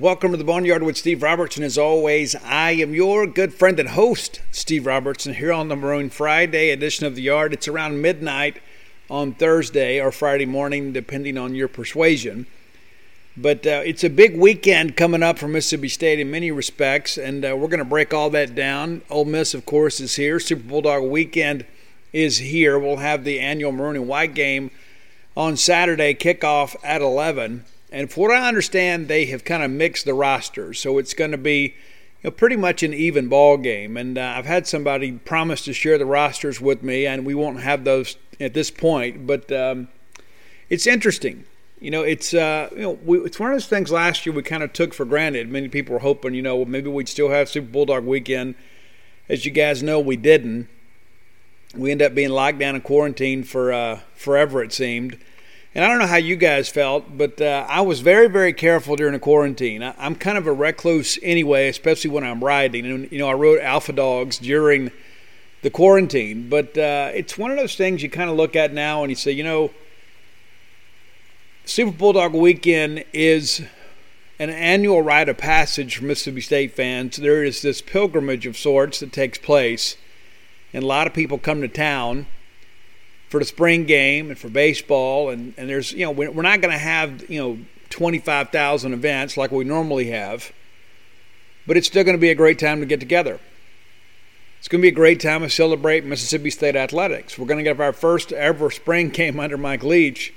Welcome to the Boneyard with Steve Robertson. As always, I am your good friend and host, Steve Robertson, here on the Maroon Friday edition of the Yard. It's around midnight on Thursday or Friday morning, depending on your persuasion. But uh, it's a big weekend coming up for Mississippi State in many respects, and uh, we're going to break all that down. Ole Miss, of course, is here. Super Bulldog weekend is here. We'll have the annual Maroon and White game on Saturday, kickoff at 11. And for what I understand, they have kind of mixed the rosters, so it's going to be you know, pretty much an even ball game. And uh, I've had somebody promise to share the rosters with me, and we won't have those at this point. But um, it's interesting. You know, it's uh, you know, we, it's one of those things. Last year we kind of took for granted. Many people were hoping, you know, maybe we'd still have Super Bulldog weekend. As you guys know, we didn't. We ended up being locked down and quarantined for uh, forever. It seemed. And I don't know how you guys felt, but uh, I was very, very careful during the quarantine. I, am kind of a recluse anyway, especially when I'm riding. And, you know, I rode Alpha Dogs during the quarantine, but uh, it's one of those things you kind of look at now and you say, you know, Super Bulldog Weekend is an annual rite of passage for Mississippi State fans. There is this pilgrimage of sorts that takes place, and a lot of people come to town for the spring game and for baseball. And, and there's, you know, we're not going to have, you know, 25,000 events like we normally have, but it's still going to be a great time to get together. It's going to be a great time to celebrate Mississippi State athletics. We're going to get our first ever spring game under Mike Leach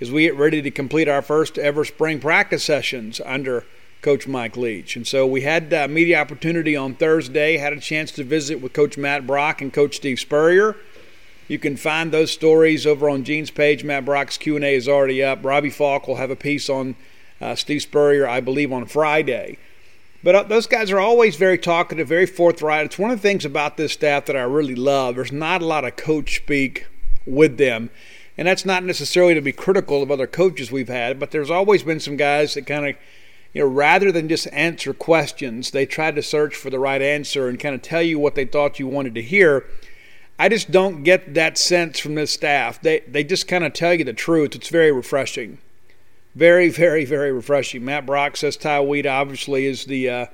as we get ready to complete our first ever spring practice sessions under Coach Mike Leach. And so we had uh, media opportunity on Thursday, had a chance to visit with Coach Matt Brock and Coach Steve Spurrier. You can find those stories over on Gene's page. Matt Brock's Q&A is already up. Robbie Falk will have a piece on uh, Steve Spurrier, I believe, on Friday. But uh, those guys are always very talkative, very forthright. It's one of the things about this staff that I really love. There's not a lot of coach speak with them. And that's not necessarily to be critical of other coaches we've had, but there's always been some guys that kind of, you know, rather than just answer questions, they tried to search for the right answer and kind of tell you what they thought you wanted to hear I just don't get that sense from this staff. They they just kind of tell you the truth. It's very refreshing, very very very refreshing. Matt Brock says Ty Weed obviously is the uh,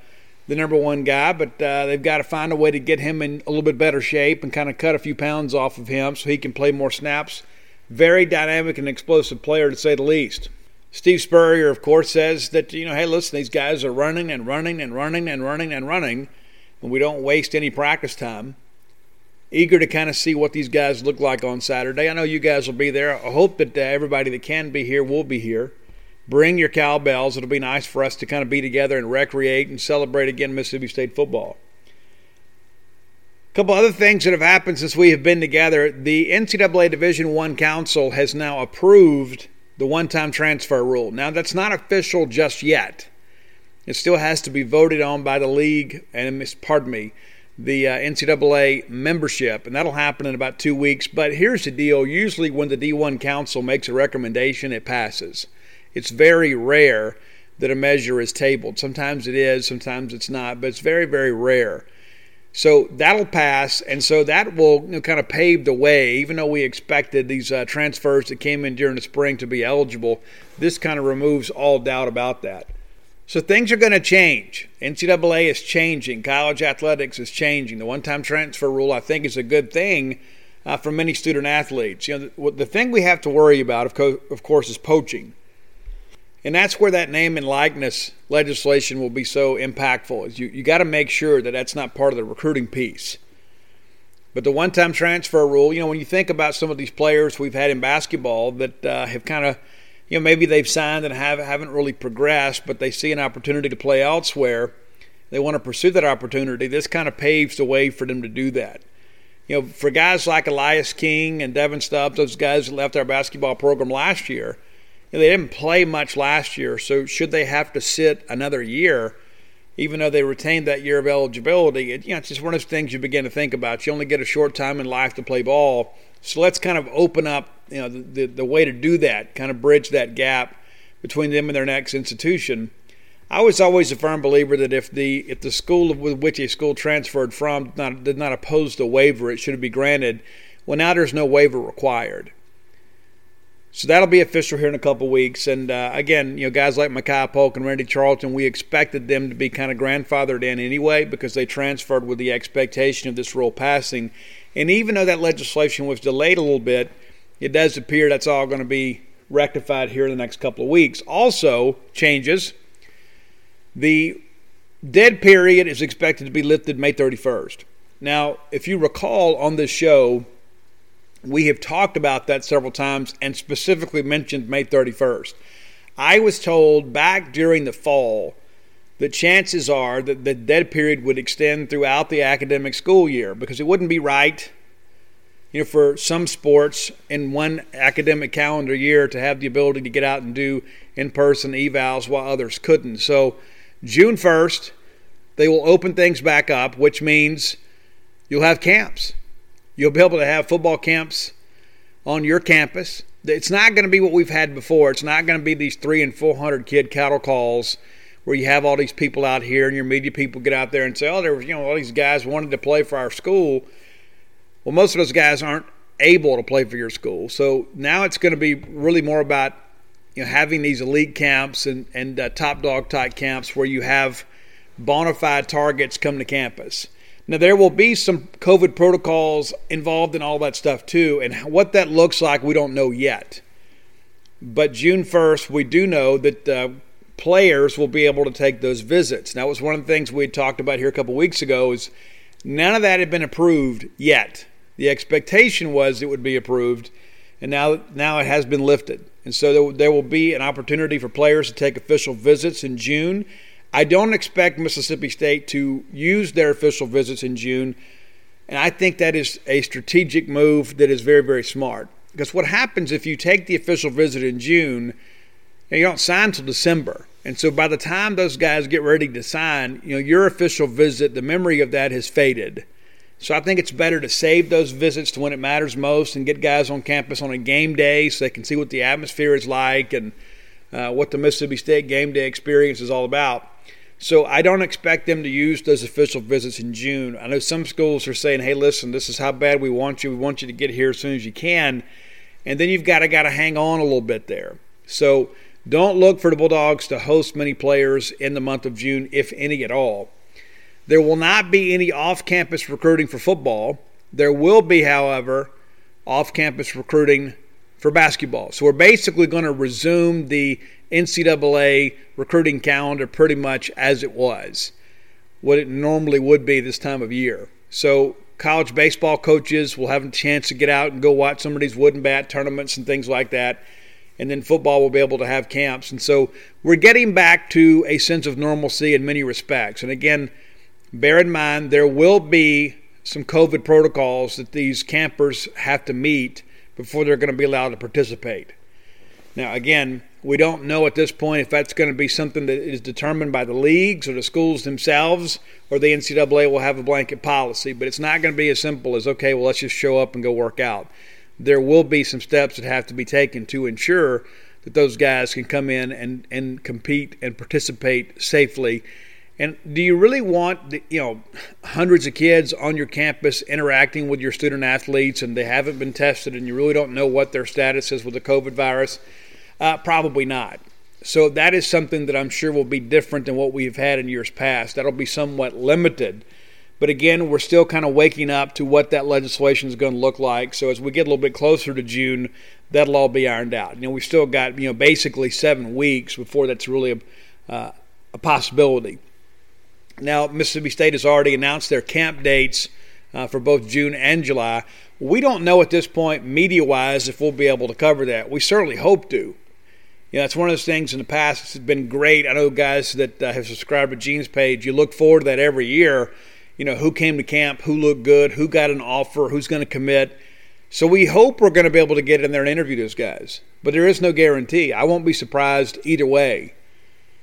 the number one guy, but uh, they've got to find a way to get him in a little bit better shape and kind of cut a few pounds off of him so he can play more snaps. Very dynamic and explosive player to say the least. Steve Spurrier, of course, says that you know, hey, listen, these guys are running and running and running and running and running, and we don't waste any practice time eager to kind of see what these guys look like on Saturday. I know you guys will be there. I hope that uh, everybody that can be here will be here. Bring your cowbells. It'll be nice for us to kind of be together and recreate and celebrate again Mississippi State football. A couple other things that have happened since we have been together. The NCAA Division One Council has now approved the one-time transfer rule. Now that's not official just yet. It still has to be voted on by the league and pardon me, the uh, NCAA membership, and that'll happen in about two weeks. But here's the deal usually, when the D1 Council makes a recommendation, it passes. It's very rare that a measure is tabled. Sometimes it is, sometimes it's not, but it's very, very rare. So that'll pass, and so that will you know, kind of pave the way. Even though we expected these uh, transfers that came in during the spring to be eligible, this kind of removes all doubt about that. So things are going to change. NCAA is changing. College athletics is changing. The one-time transfer rule, I think, is a good thing uh, for many student athletes. You know, the, the thing we have to worry about, of, co- of course, is poaching, and that's where that name and likeness legislation will be so impactful. Is you you got to make sure that that's not part of the recruiting piece. But the one-time transfer rule, you know, when you think about some of these players we've had in basketball that uh, have kind of you know maybe they've signed and have haven't really progressed, but they see an opportunity to play elsewhere. They want to pursue that opportunity. This kind of paves the way for them to do that. You know, for guys like Elias King and Devin Stubbs, those guys that left our basketball program last year, you know, they didn't play much last year. So should they have to sit another year? even though they retained that year of eligibility, it, you know, it's just one of those things you begin to think about. You only get a short time in life to play ball, so let's kind of open up, you know, the, the, the way to do that, kind of bridge that gap between them and their next institution. I was always a firm believer that if the if the school with which a school transferred from did not, did not oppose the waiver, it should be granted. Well, now there's no waiver required. So that'll be official here in a couple weeks. And uh, again, you know, guys like Makai Polk and Randy Charlton, we expected them to be kind of grandfathered in anyway because they transferred with the expectation of this rule passing. And even though that legislation was delayed a little bit, it does appear that's all going to be rectified here in the next couple of weeks. Also, changes. The dead period is expected to be lifted May 31st. Now, if you recall on this show, we have talked about that several times and specifically mentioned May 31st. I was told back during the fall that chances are that the dead period would extend throughout the academic school year because it wouldn't be right you know for some sports in one academic calendar year to have the ability to get out and do in-person evals while others couldn't. So June 1st they will open things back up, which means you'll have camps. You'll be able to have football camps on your campus. It's not going to be what we've had before. It's not going to be these three and four hundred kid cattle calls where you have all these people out here and your media people get out there and say, "Oh, there was you know all these guys wanted to play for our school." Well, most of those guys aren't able to play for your school. So now it's going to be really more about you know having these elite camps and and uh, top dog type camps where you have bona fide targets come to campus. Now, there will be some COVID protocols involved in all that stuff too, and what that looks like, we don't know yet. But June 1st, we do know that uh, players will be able to take those visits. Now, it was one of the things we talked about here a couple weeks ago. Is none of that had been approved yet. The expectation was it would be approved, and now now it has been lifted. And so there, there will be an opportunity for players to take official visits in June I don't expect Mississippi State to use their official visits in June, and I think that is a strategic move that is very, very smart. Because what happens if you take the official visit in June, you don't sign until December. And so by the time those guys get ready to sign, you know, your official visit, the memory of that has faded. So I think it's better to save those visits to when it matters most and get guys on campus on a game day so they can see what the atmosphere is like and uh, what the Mississippi State game day experience is all about. So I don't expect them to use those official visits in June. I know some schools are saying, "Hey, listen, this is how bad we want you. We want you to get here as soon as you can," and then you've got to got to hang on a little bit there. So don't look for the Bulldogs to host many players in the month of June, if any at all. There will not be any off-campus recruiting for football. There will be, however, off-campus recruiting for basketball. So we're basically going to resume the NCAA recruiting calendar pretty much as it was, what it normally would be this time of year. So college baseball coaches will have a chance to get out and go watch some of these wooden bat tournaments and things like that. And then football will be able to have camps. And so we're getting back to a sense of normalcy in many respects. And again, bear in mind there will be some COVID protocols that these campers have to meet before they're going to be allowed to participate. Now, again, we don't know at this point if that's going to be something that is determined by the leagues or the schools themselves, or the NCAA will have a blanket policy. But it's not going to be as simple as, okay, well, let's just show up and go work out. There will be some steps that have to be taken to ensure that those guys can come in and, and compete and participate safely. And do you really want, you know, hundreds of kids on your campus interacting with your student athletes and they haven't been tested and you really don't know what their status is with the COVID virus? Uh, probably not. So that is something that I'm sure will be different than what we've had in years past. That'll be somewhat limited. But again, we're still kind of waking up to what that legislation is going to look like. So as we get a little bit closer to June, that'll all be ironed out. You know, we've still got you know basically seven weeks before that's really a, uh, a possibility. Now, Mississippi State has already announced their camp dates uh, for both June and July. We don't know at this point, media wise, if we'll be able to cover that. We certainly hope to. You know, it's one of those things in the past. It's been great. I know guys that uh, have subscribed to Gene's page. You look forward to that every year. You know, who came to camp, who looked good, who got an offer, who's going to commit. So we hope we're going to be able to get in there and interview those guys. But there is no guarantee. I won't be surprised either way.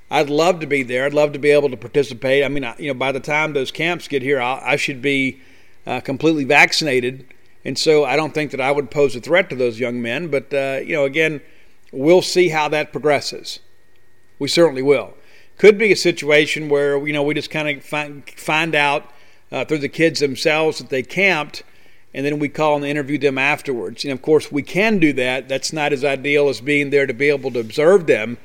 I'd love to be there. I'd love to be able to participate. I mean, you know, by the time those camps get here, I'll, i should be uh, completely vaccinated, and so I don't think that I would pose a threat to those young men. But uh, you know, again, We'll see how that progresses. We certainly will. Could be a situation where you know we just kind of find find out uh, through the kids themselves that they camped, and then we call and interview them afterwards. And of course, we can do that. That's not as ideal as being there to be able to observe them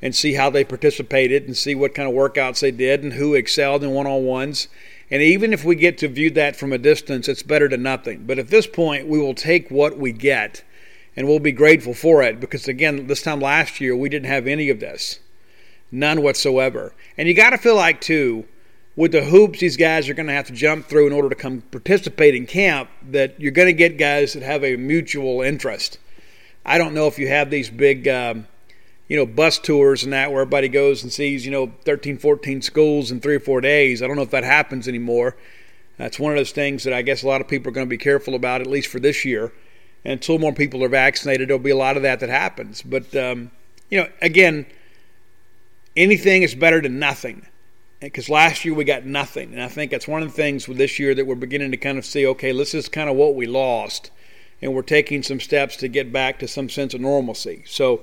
and see how they participated and see what kind of workouts they did and who excelled in one on ones. And even if we get to view that from a distance, it's better than nothing. But at this point, we will take what we get and we'll be grateful for it because, again, this time last year, we didn't have any of this. None whatsoever. And you got to feel like, too, with the hoops these guys are going to have to jump through in order to come participate in camp, that you're going to get guys that have a mutual interest. I don't know if you have these big. Um, you know, bus tours and that where everybody goes and sees, you know, 13, 14 schools in three or four days. I don't know if that happens anymore. That's one of those things that I guess a lot of people are going to be careful about, at least for this year. And until more people are vaccinated, there'll be a lot of that that happens. But, um, you know, again, anything is better than nothing. Because last year we got nothing. And I think that's one of the things with this year that we're beginning to kind of see okay, this is kind of what we lost. And we're taking some steps to get back to some sense of normalcy. So,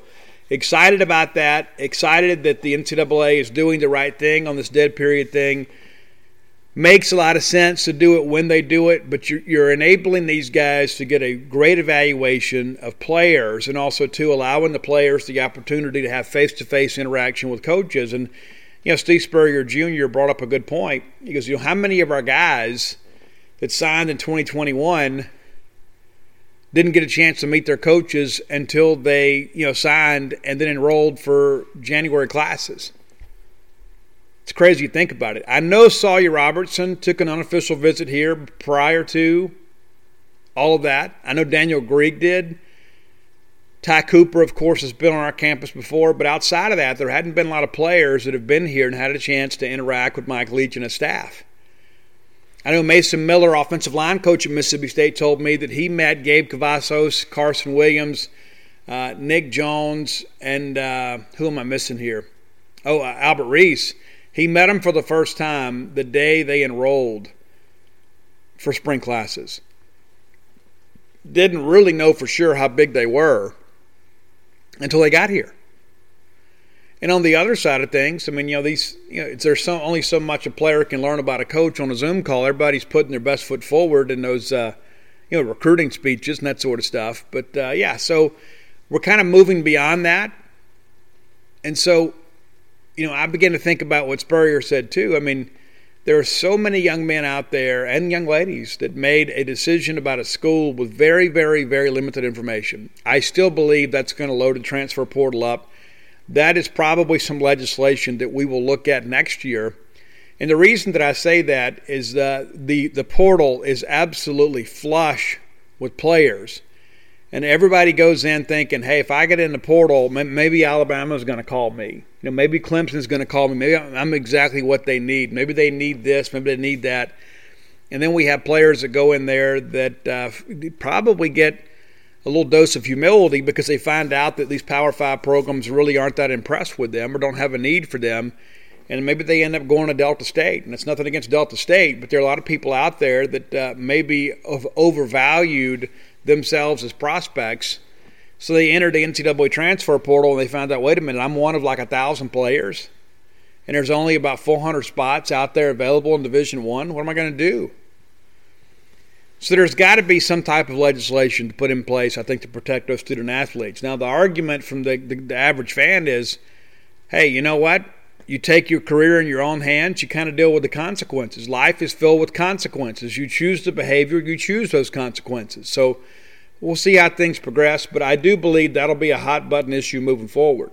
excited about that. Excited that the NCAA is doing the right thing on this dead period thing. Makes a lot of sense to do it when they do it, but you're, you're enabling these guys to get a great evaluation of players and also to allowing the players the opportunity to have face to face interaction with coaches. And, you know, Steve Spurrier Jr. brought up a good point. He goes, you know, how many of our guys that signed in 2021 didn't get a chance to meet their coaches until they, you know, signed and then enrolled for January classes. It's crazy to think about it. I know Sawyer Robertson took an unofficial visit here prior to all of that. I know Daniel Greek did. Ty Cooper, of course, has been on our campus before, but outside of that, there hadn't been a lot of players that have been here and had a chance to interact with Mike Leach and his staff. I know Mason Miller, offensive line coach at Mississippi State, told me that he met Gabe Cavazos, Carson Williams, uh, Nick Jones, and uh, who am I missing here? Oh, uh, Albert Reese. He met them for the first time the day they enrolled for spring classes. Didn't really know for sure how big they were until they got here. And on the other side of things, I mean, you know, these, you know, there's so, only so much a player can learn about a coach on a Zoom call. Everybody's putting their best foot forward in those, uh, you know, recruiting speeches and that sort of stuff. But uh, yeah, so we're kind of moving beyond that. And so, you know, I begin to think about what Spurrier said too. I mean, there are so many young men out there and young ladies that made a decision about a school with very, very, very limited information. I still believe that's going to load the transfer portal up that is probably some legislation that we will look at next year. And the reason that I say that is that the, the portal is absolutely flush with players. And everybody goes in thinking, hey, if I get in the portal, maybe Alabama's going to call me. You know, maybe Clemson's going to call me. Maybe I'm exactly what they need. Maybe they need this. Maybe they need that. And then we have players that go in there that uh, probably get – a little dose of humility because they find out that these Power Five programs really aren't that impressed with them or don't have a need for them. And maybe they end up going to Delta State. And it's nothing against Delta State, but there are a lot of people out there that uh, maybe overvalued themselves as prospects. So they entered the NCAA transfer portal and they found out, wait a minute, I'm one of like a thousand players, and there's only about 400 spots out there available in Division One. What am I going to do? So there's got to be some type of legislation to put in place, I think, to protect those student athletes. Now, the argument from the, the, the average fan is, hey, you know what? You take your career in your own hands, you kind of deal with the consequences. Life is filled with consequences. You choose the behavior, you choose those consequences. So we'll see how things progress, but I do believe that'll be a hot button issue moving forward.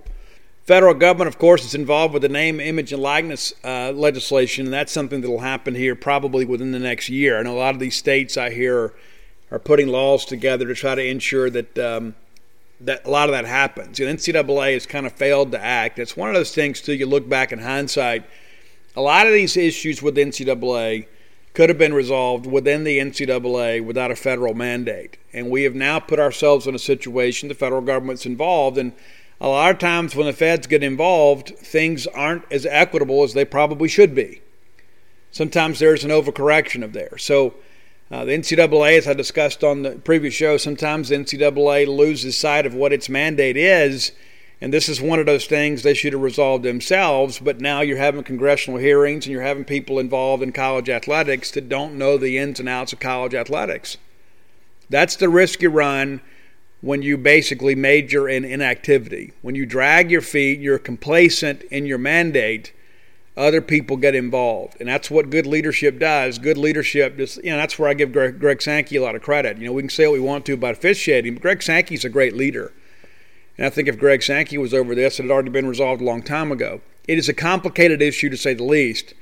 Federal government, of course, is involved with the name, image, and likeness uh, legislation, and that's something that will happen here probably within the next year. I know a lot of these states I hear are, are putting laws together to try to ensure that um, that a lot of that happens. The NCAA has kind of failed to act. It's one of those things too. You look back in hindsight, a lot of these issues with NCAA could have been resolved within the NCAA without a federal mandate, and we have now put ourselves in a situation. The federal government's involved and a lot of times when the feds get involved, things aren't as equitable as they probably should be. Sometimes there's an overcorrection of there. So uh, the NCAA, as I discussed on the previous show, sometimes the NCAA loses sight of what its mandate is. And this is one of those things they should have resolved themselves, but now you're having congressional hearings and you're having people involved in college athletics that don't know the ins and outs of college athletics. That's the risk you run when you basically major in inactivity. When you drag your feet, you're complacent in your mandate, other people get involved. And that's what good leadership does. Good leadership, just, you know, that's where I give Greg, Greg Sankey a lot of credit. You know, we can say what we want to about officiating, but Greg Sankey's a great leader. And I think if Greg Sankey was over this, it had already been resolved a long time ago. It is a complicated issue to say the least,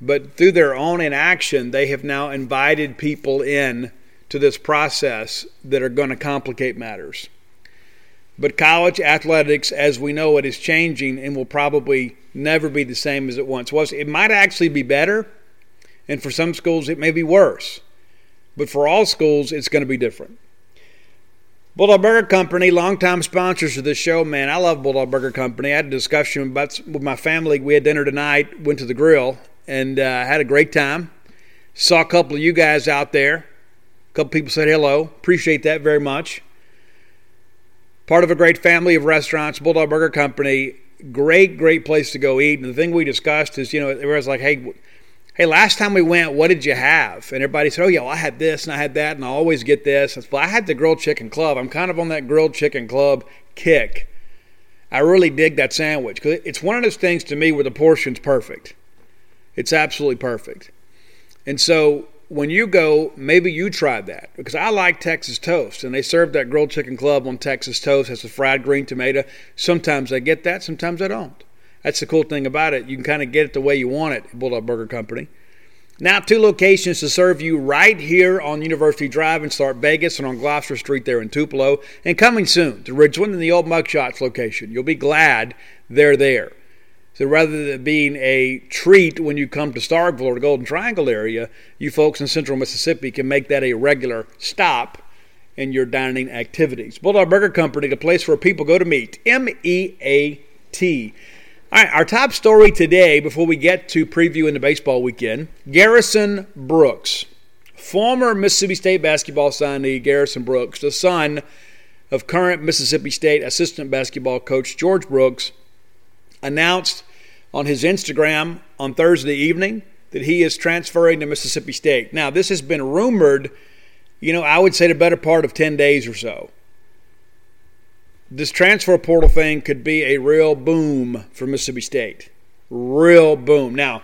but through their own inaction, they have now invited people in to this process that are going to complicate matters. But college athletics, as we know it, is changing and will probably never be the same as it once was. It might actually be better, and for some schools, it may be worse. But for all schools, it's going to be different. Bulldog Burger Company, longtime sponsors of this show, man. I love Bulldog Burger Company. I had a discussion about with my family. We had dinner tonight, went to the grill, and uh, had a great time. Saw a couple of you guys out there. A couple people said hello. Appreciate that very much. Part of a great family of restaurants, Bulldog Burger Company. Great, great place to go eat. And the thing we discussed is, you know, it was like, hey, hey, last time we went, what did you have? And everybody said, oh, yeah, well, I had this and I had that, and I always get this. I said, well, I had the grilled chicken club. I'm kind of on that grilled chicken club kick. I really dig that sandwich because it's one of those things to me where the portion's perfect. It's absolutely perfect. And so when you go, maybe you tried that because I like Texas toast, and they serve that grilled chicken club on Texas toast has a fried green tomato. Sometimes I get that, sometimes I don't. That's the cool thing about it. You can kind of get it the way you want it Bulldog Burger Company. Now, two locations to serve you right here on University Drive in Starkvegas and on Gloster Street there in Tupelo, and coming soon to Ridgeland and the old Mugshots location. You'll be glad they're there. So rather than being a treat when you come to Starkville or the Golden Triangle area, you folks in central Mississippi can make that a regular stop in your dining activities. Bulldog Burger Company, the place where people go to meet. M E A T. All right, our top story today, before we get to previewing the baseball weekend Garrison Brooks, former Mississippi State basketball signee Garrison Brooks, the son of current Mississippi State assistant basketball coach George Brooks announced on his Instagram on Thursday evening that he is transferring to Mississippi State. Now, this has been rumored, you know, I would say the better part of 10 days or so. This transfer portal thing could be a real boom for Mississippi State. Real boom. Now,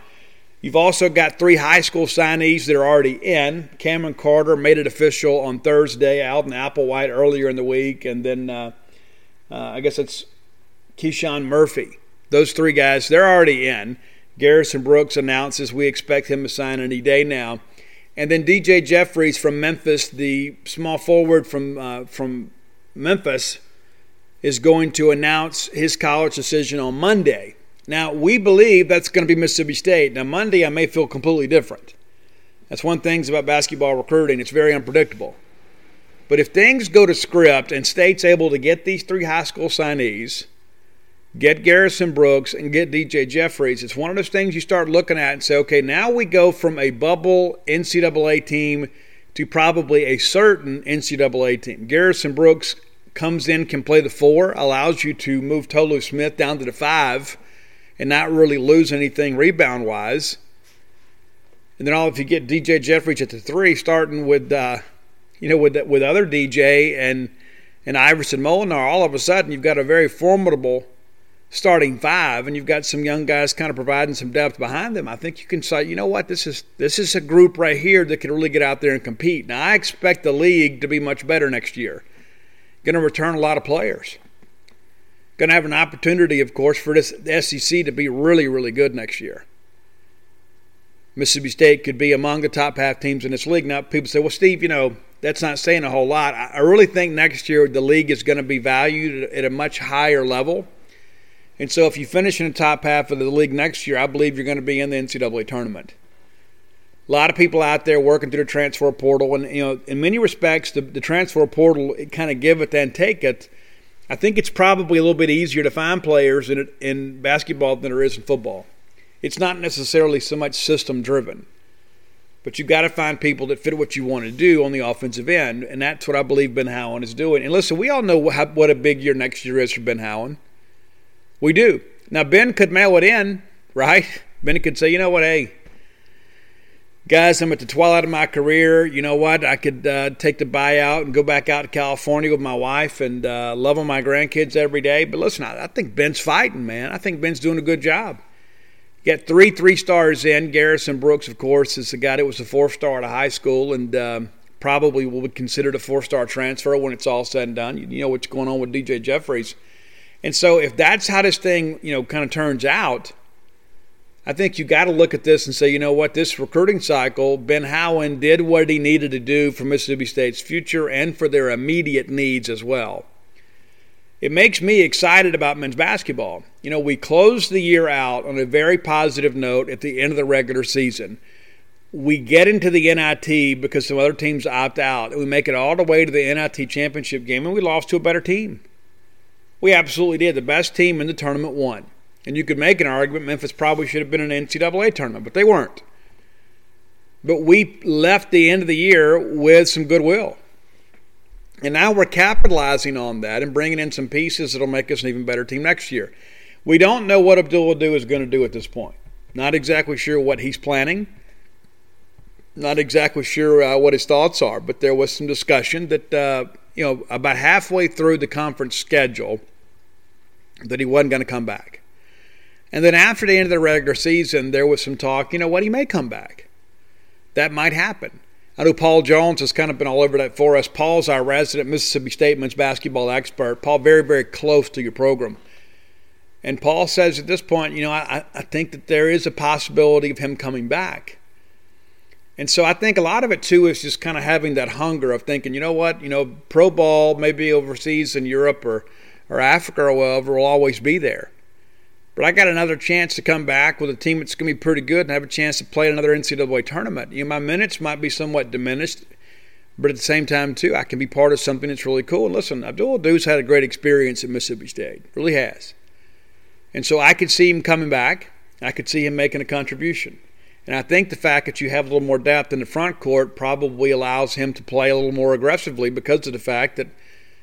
you've also got three high school signees that are already in. Cameron Carter made it official on Thursday, Alden Applewhite earlier in the week, and then uh, uh, I guess it's KeShawn Murphy those three guys, they're already in. Garrison Brooks announces we expect him to sign any day now. And then DJ Jeffries from Memphis, the small forward from uh, from Memphis, is going to announce his college decision on Monday. Now we believe that's going to be Mississippi State. Now Monday I may feel completely different. That's one thing about basketball recruiting; it's very unpredictable. But if things go to script and State's able to get these three high school signees get Garrison Brooks and get DJ Jeffries. It's one of those things you start looking at and say, okay, now we go from a bubble NCAA team to probably a certain NCAA team. Garrison Brooks comes in, can play the four, allows you to move Tolu Smith down to the five and not really lose anything rebound wise. And then all if you get DJ Jeffries at the three, starting with uh, you know with with other DJ and and Iverson Molinar, all of a sudden you've got a very formidable starting five and you've got some young guys kind of providing some depth behind them, I think you can say, you know what, this is this is a group right here that can really get out there and compete. Now I expect the league to be much better next year. Going to return a lot of players. Going to have an opportunity, of course, for this SEC to be really, really good next year. Mississippi State could be among the top half teams in this league. Now people say, well, Steve, you know, that's not saying a whole lot. I really think next year the league is going to be valued at a much higher level and so if you finish in the top half of the league next year, I believe you're going to be in the NCAA tournament. A lot of people out there working through the transfer portal, and you know, in many respects, the, the transfer portal it kind of give it and take it. I think it's probably a little bit easier to find players in in basketball than there is in football. It's not necessarily so much system driven, but you've got to find people that fit what you want to do on the offensive end, and that's what I believe Ben Howland is doing. And listen, we all know what, what a big year next year is for Ben Howland. We do. Now, Ben could mail it in, right? Ben could say, you know what, hey, guys, I'm at the twilight of my career. You know what? I could uh, take the buyout and go back out to California with my wife and uh, love on my grandkids every day. But listen, I, I think Ben's fighting, man. I think Ben's doing a good job. Got three three stars in. Garrison Brooks, of course, is the guy that was a four star at a high school and um, probably will be considered a four star transfer when it's all said and done. You know what's going on with DJ Jeffries. And so if that's how this thing, you know, kind of turns out, I think you got to look at this and say, you know what, this recruiting cycle, Ben Howland did what he needed to do for Mississippi State's future and for their immediate needs as well it makes me excited about men's basketball. You know, we closed the year out on a very positive note at the end of the regular season. We get into the NIT because some other teams opt out, and we make it all the way to the NIT championship game, and we lost to a better team. We absolutely did. The best team in the tournament won. And you could make an argument Memphis probably should have been an NCAA tournament, but they weren't. But we left the end of the year with some goodwill. And now we're capitalizing on that and bringing in some pieces that'll make us an even better team next year. We don't know what Abdul Ado is going to do at this point. Not exactly sure what he's planning. Not exactly sure uh, what his thoughts are, but there was some discussion that, uh, you know, about halfway through the conference schedule, that he wasn't going to come back. And then after the end of the regular season, there was some talk, you know what, he may come back. That might happen. I know Paul Jones has kind of been all over that for us. Paul's our resident Mississippi State men's basketball expert. Paul, very, very close to your program. And Paul says at this point, you know, I, I think that there is a possibility of him coming back. And so I think a lot of it too is just kind of having that hunger of thinking, you know what, you know, pro ball maybe overseas in Europe or, or Africa or wherever will always be there. But I got another chance to come back with a team that's going to be pretty good and have a chance to play another NCAA tournament. You know, my minutes might be somewhat diminished, but at the same time, too, I can be part of something that's really cool. And listen, Abdul Ado's had a great experience at Mississippi State, really has. And so I could see him coming back. I could see him making a contribution. And I think the fact that you have a little more depth in the front court probably allows him to play a little more aggressively because of the fact that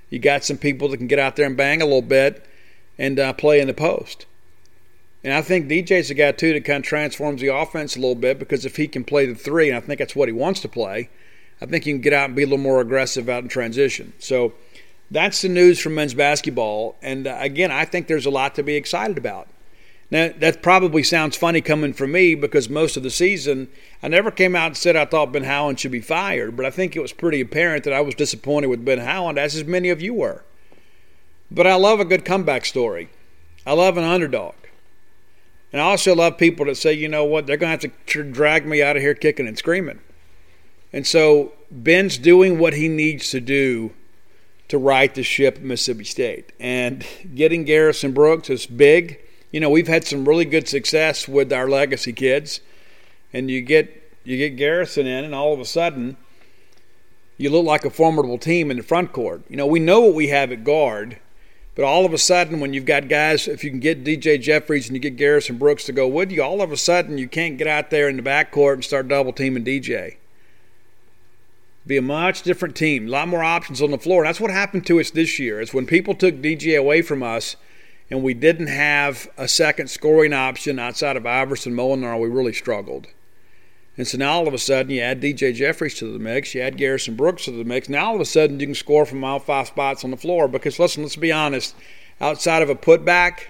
you got some people that can get out there and bang a little bit and uh, play in the post. And I think DJ's a guy too that kind of transforms the offense a little bit because if he can play the three, and I think that's what he wants to play, I think he can get out and be a little more aggressive out in transition. So that's the news from men's basketball. And uh, again, I think there's a lot to be excited about. Now, that probably sounds funny coming from me because most of the season I never came out and said I thought Ben Howland should be fired, but I think it was pretty apparent that I was disappointed with Ben Howland, as as many of you were. But I love a good comeback story. I love an underdog. And I also love people that say, you know what, they're going to have to drag me out of here kicking and screaming. And so Ben's doing what he needs to do to right the ship at Mississippi State. And getting Garrison Brooks is big. You know, we've had some really good success with our legacy kids. And you get you get Garrison in and all of a sudden you look like a formidable team in the front court. You know, we know what we have at guard but all of a sudden, when you've got guys, if you can get DJ Jeffries and you get Garrison Brooks to go with you, all of a sudden you can't get out there in the backcourt and start double teaming DJ. Be a much different team, a lot more options on the floor. That's what happened to us this year. Is when people took DJ away from us, and we didn't have a second scoring option outside of Iverson Molinar, we really struggled. And so now all of a sudden you add DJ Jeffries to the mix, you add Garrison Brooks to the mix. Now all of a sudden you can score from all five spots on the floor. Because listen, let's be honest, outside of a putback,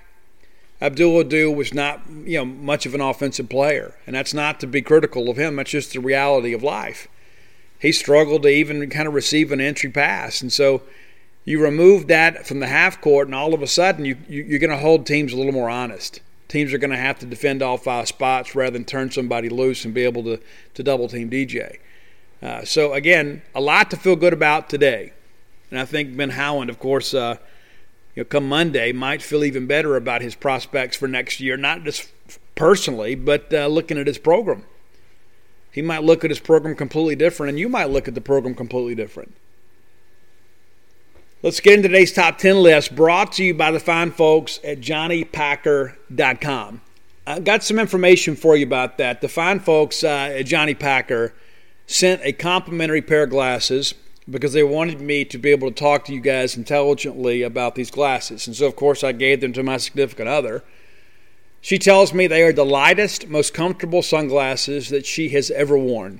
Abdul Ado was not you know much of an offensive player, and that's not to be critical of him. That's just the reality of life. He struggled to even kind of receive an entry pass, and so you remove that from the half court, and all of a sudden you, you are going to hold teams a little more honest teams are going to have to defend all five spots rather than turn somebody loose and be able to, to double team DJ. Uh, so, again, a lot to feel good about today. And I think Ben Howland, of course, uh, you know, come Monday, might feel even better about his prospects for next year, not just personally, but uh, looking at his program. He might look at his program completely different, and you might look at the program completely different. Let's get into today's top 10 list brought to you by the fine folks at johnnypacker.com. I got some information for you about that. The fine folks uh, at Johnny Packer sent a complimentary pair of glasses because they wanted me to be able to talk to you guys intelligently about these glasses. And so, of course, I gave them to my significant other. She tells me they are the lightest, most comfortable sunglasses that she has ever worn.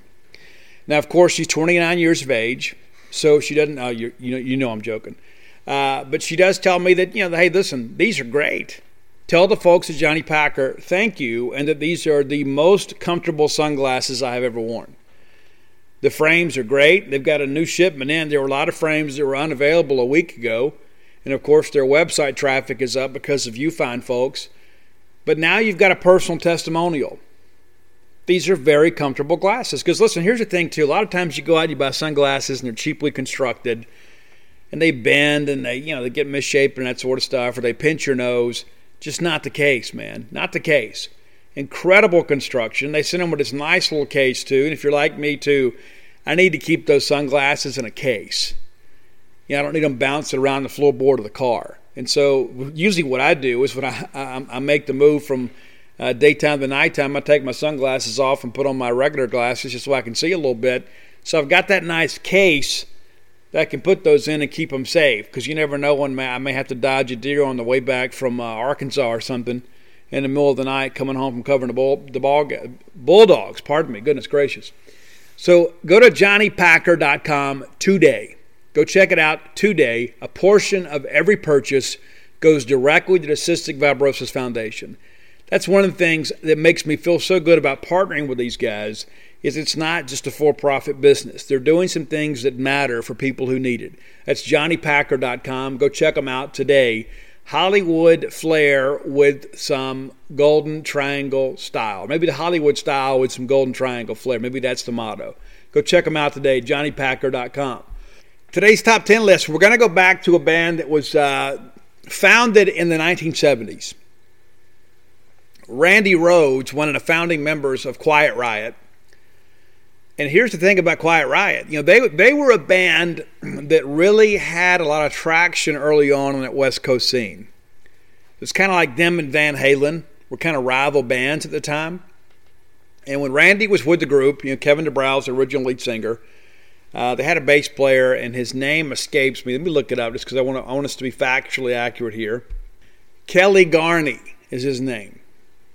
Now, of course, she's 29 years of age, so she doesn't. Oh, you, you know, you know, I'm joking. Uh, but she does tell me that you know, hey, listen, these are great. Tell the folks at Johnny Packer thank you, and that these are the most comfortable sunglasses I have ever worn. The frames are great. They've got a new shipment in. There were a lot of frames that were unavailable a week ago. And of course, their website traffic is up because of you fine folks. But now you've got a personal testimonial. These are very comfortable glasses. Because listen, here's the thing, too. A lot of times you go out and you buy sunglasses and they're cheaply constructed and they bend and they, you know, they get misshapen and that sort of stuff, or they pinch your nose. Just not the case, man. Not the case. Incredible construction. They send them with this nice little case, too. And if you're like me, too, I need to keep those sunglasses in a case. You know, I don't need them bouncing around the floorboard of the car. And so, usually, what I do is when I, I, I make the move from uh, daytime to nighttime, I take my sunglasses off and put on my regular glasses just so I can see a little bit. So, I've got that nice case that can put those in and keep them safe because you never know when I may have to dodge a deer on the way back from uh, Arkansas or something in the middle of the night coming home from covering the, bull, the ball, Bulldogs. Pardon me. Goodness gracious. So go to johnnypacker.com today. Go check it out today. A portion of every purchase goes directly to the Cystic Fibrosis Foundation. That's one of the things that makes me feel so good about partnering with these guys is it's not just a for-profit business. They're doing some things that matter for people who need it. That's johnnypacker.com. Go check them out today. Hollywood flair with some golden triangle style. Maybe the Hollywood style with some golden triangle flair. Maybe that's the motto. Go check them out today, johnnypacker.com. Today's top 10 list, we're going to go back to a band that was uh, founded in the 1970s. Randy Rhoads, one of the founding members of Quiet Riot, and here's the thing about Quiet Riot. You know, they they were a band that really had a lot of traction early on in that West Coast scene. It's kind of like them and Van Halen were kind of rival bands at the time. And when Randy was with the group, you know, Kevin DuBrow's the original lead singer. Uh, they had a bass player, and his name escapes me. Let me look it up just because I want I want us to be factually accurate here. Kelly Garni is his name.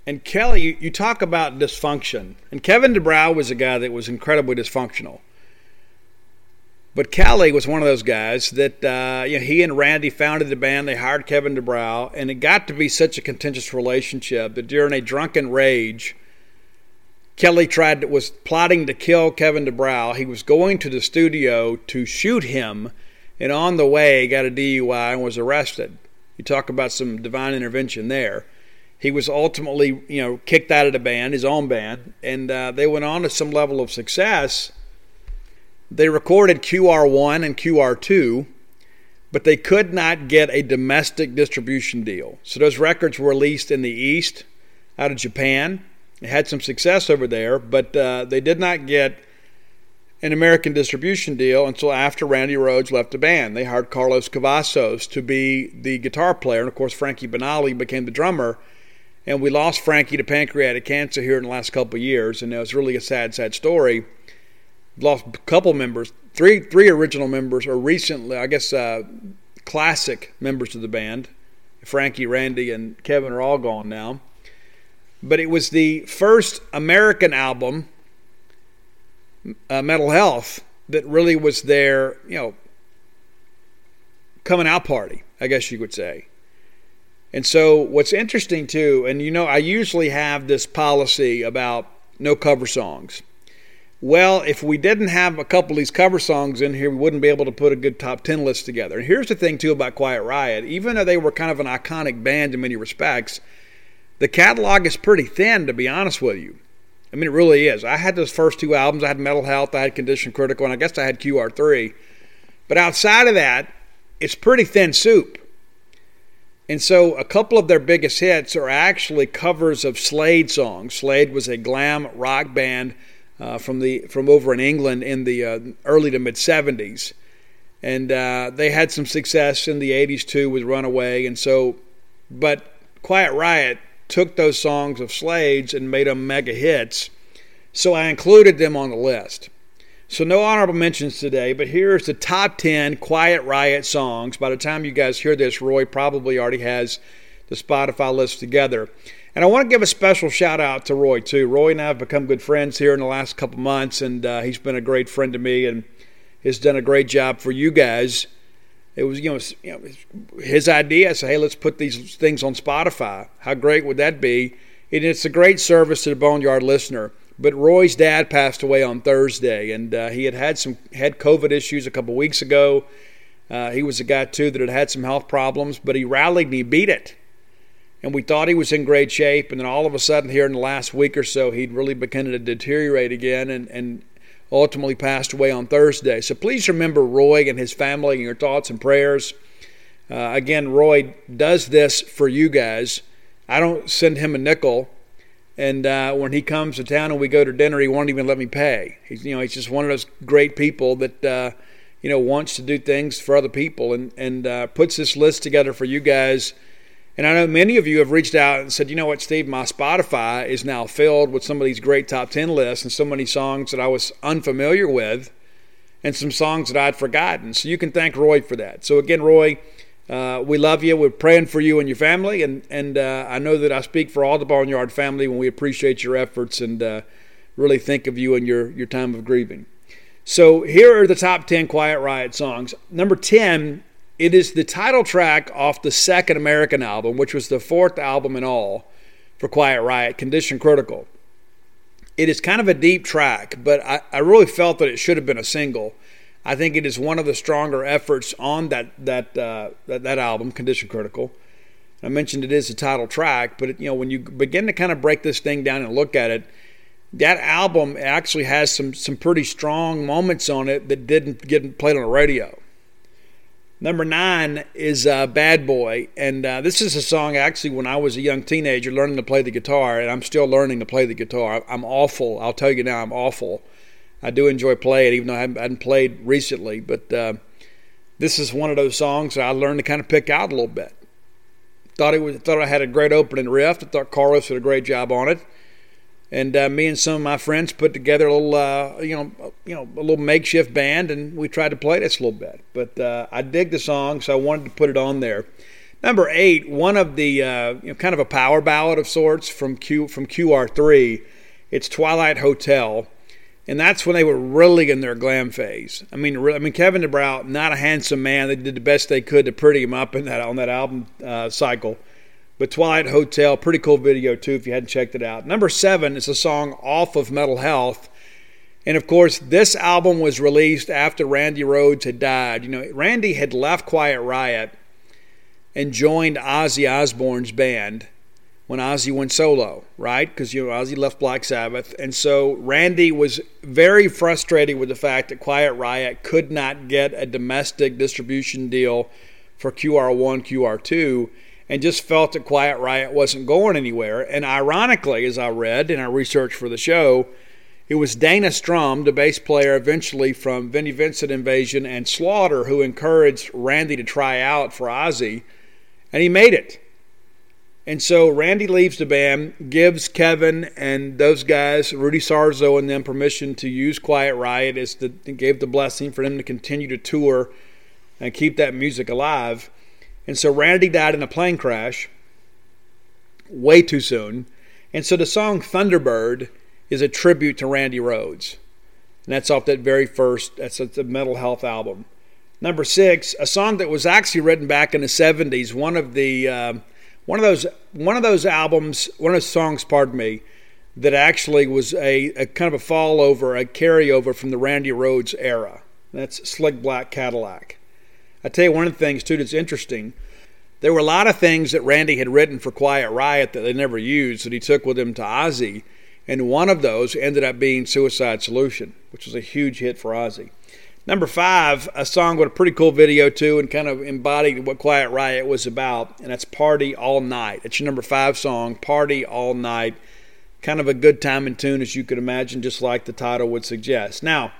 And Kelly, you, you talk about dysfunction. And Kevin DuBrow was a guy that was incredibly dysfunctional. But Kelly was one of those guys that uh, you know, he and Randy founded the band. They hired Kevin DuBrow, and it got to be such a contentious relationship that during a drunken rage, Kelly tried to, was plotting to kill Kevin DuBrow. He was going to the studio to shoot him, and on the way got a DUI and was arrested. You talk about some divine intervention there. He was ultimately, you know, kicked out of the band, his own band, and uh, they went on to some level of success. They recorded QR1 and QR2, but they could not get a domestic distribution deal. So those records were released in the East, out of Japan. They had some success over there, but uh, they did not get an American distribution deal until after Randy Rhoads left the band. They hired Carlos Cavazos to be the guitar player, and of course Frankie Banali became the drummer. And we lost Frankie to pancreatic cancer here in the last couple years, and it was really a sad, sad story. Lost a couple members, three three original members, or recently, I guess, uh, classic members of the band. Frankie, Randy, and Kevin are all gone now. But it was the first American album, uh, Metal Health, that really was their, you know, coming out party, I guess you could say. And so, what's interesting too, and you know, I usually have this policy about no cover songs. Well, if we didn't have a couple of these cover songs in here, we wouldn't be able to put a good top 10 list together. And here's the thing, too, about Quiet Riot. Even though they were kind of an iconic band in many respects, the catalog is pretty thin, to be honest with you. I mean, it really is. I had those first two albums. I had Metal Health, I had Condition Critical, and I guess I had QR3. But outside of that, it's pretty thin soup. And so a couple of their biggest hits are actually covers of Slade songs. Slade was a glam rock band uh, from the from over in England in the uh, early to mid 70s. And uh, they had some success in the 80s too with Runaway. And so, but Quiet Riot took those songs of Slade's and made them mega hits. So I included them on the list. So, no honorable mentions today, but here's the top 10 Quiet Riot songs. By the time you guys hear this, Roy probably already has the Spotify list together. And I want to give a special shout out to Roy too. Roy and I have become good friends here in the last couple months, and uh, he's been a great friend to me and has done a great job for you guys. It was you know, you know his idea. I said, hey, let's put these things on Spotify. How great would that be? And it's a great service to the Boneyard listener. But Roy's dad passed away on Thursday, and uh, he had had some had COVID issues a couple weeks ago. Uh, he was a guy too that had had some health problems, but he rallied and he beat it and we thought he was in great shape. And then all of a sudden, here in the last week or so, he'd really begun to deteriorate again and, and ultimately passed away on Thursday. So please remember Roy and his family in your thoughts and prayers. Uh, again, Roy does this for you guys. I don't send him a nickel. And uh, when he comes to town and we go to dinner, he won't even let me pay. He's, you know, he's just one of those great people that, uh, you know, wants to do things for other people and, and uh, puts this list together for you guys and I know many of you have reached out and said, you know what, Steve, my Spotify is now filled with some of these great top 10 lists and so many songs that I was unfamiliar with and some songs that I'd forgotten. So you can thank Roy for that. So again, Roy, uh, we love you. We're praying for you and your family. And, and uh, I know that I speak for all the Boneyard family when we appreciate your efforts and uh, really think of you and your, your time of grieving. So here are the top 10 Quiet Riot songs. Number 10 it is the title track off the second American album, which was the fourth album in all for Quiet Riot, Condition Critical. It is kind of a deep track, but I, I really felt that it should have been a single. I think it is one of the stronger efforts on that that uh, that, that, album, Condition Critical. I mentioned it is the title track, but it, you know when you begin to kind of break this thing down and look at it, that album actually has some some pretty strong moments on it that didn't get played on the radio. Number nine is uh, Bad Boy. And uh, this is a song actually when I was a young teenager learning to play the guitar, and I'm still learning to play the guitar. I'm awful. I'll tell you now, I'm awful. I do enjoy playing, even though I haven't played recently. But uh, this is one of those songs that I learned to kind of pick out a little bit. Thought it was, thought I had a great opening riff. I thought Carlos did a great job on it and uh, me and some of my friends put together a little, uh, you know, you know, a little makeshift band, and we tried to play this a little bit. But uh, I dig the song, so I wanted to put it on there. Number eight, one of the, uh, you know, kind of a power ballad of sorts from Q from QR3. It's Twilight Hotel, and that's when they were really in their glam phase. I mean, I mean, Kevin DuBrow, not a handsome man. They did the best they could to pretty him up in that on that album uh, cycle but Twilight Hotel, pretty cool video too if you hadn't checked it out. Number seven is a song off of Metal Health. And of course, this album was released after Randy Rhoads had died. You know, Randy had left Quiet Riot and joined Ozzy Osbourne's band when Ozzy went solo, right? Because you know Ozzy left Black Sabbath, and so Randy was very frustrated with the fact that Quiet Riot could not get a domestic distribution deal for QR1, QR2, and just felt that Quiet Riot wasn't going anywhere. And ironically, as I read in our research for the show, it was Dana Strum, the bass player eventually from Vinnie Vincent Invasion and Slaughter, who encouraged Randy to try out for Ozzy, and he made it. And so Randy leaves the band, gives Kevin and those guys, Rudy Sarzo and them, permission to use Quiet Riot as the gave the blessing for them to continue to tour and keep that music alive. And so Randy died in a plane crash way too soon. And so the song Thunderbird is a tribute to Randy Rhoads. And that's off that very first, that's the Metal Health album. Number six, a song that was actually written back in the 70s, one of the. Uh, one of those one of those albums, one of those songs, pardon me, that actually was a, a kind of a fall over, a carryover from the Randy Rhoads era. That's Slick Black Cadillac. I tell you one of the things too that's interesting. There were a lot of things that Randy had written for Quiet Riot that they never used that he took with him to Ozzy, and one of those ended up being Suicide Solution, which was a huge hit for Ozzy. Number five, a song with a pretty cool video too, and kind of embodied what Quiet Riot was about, and that's "Party All Night." It's your number five song, "Party All Night." Kind of a good time and tune, as you could imagine, just like the title would suggest. Now,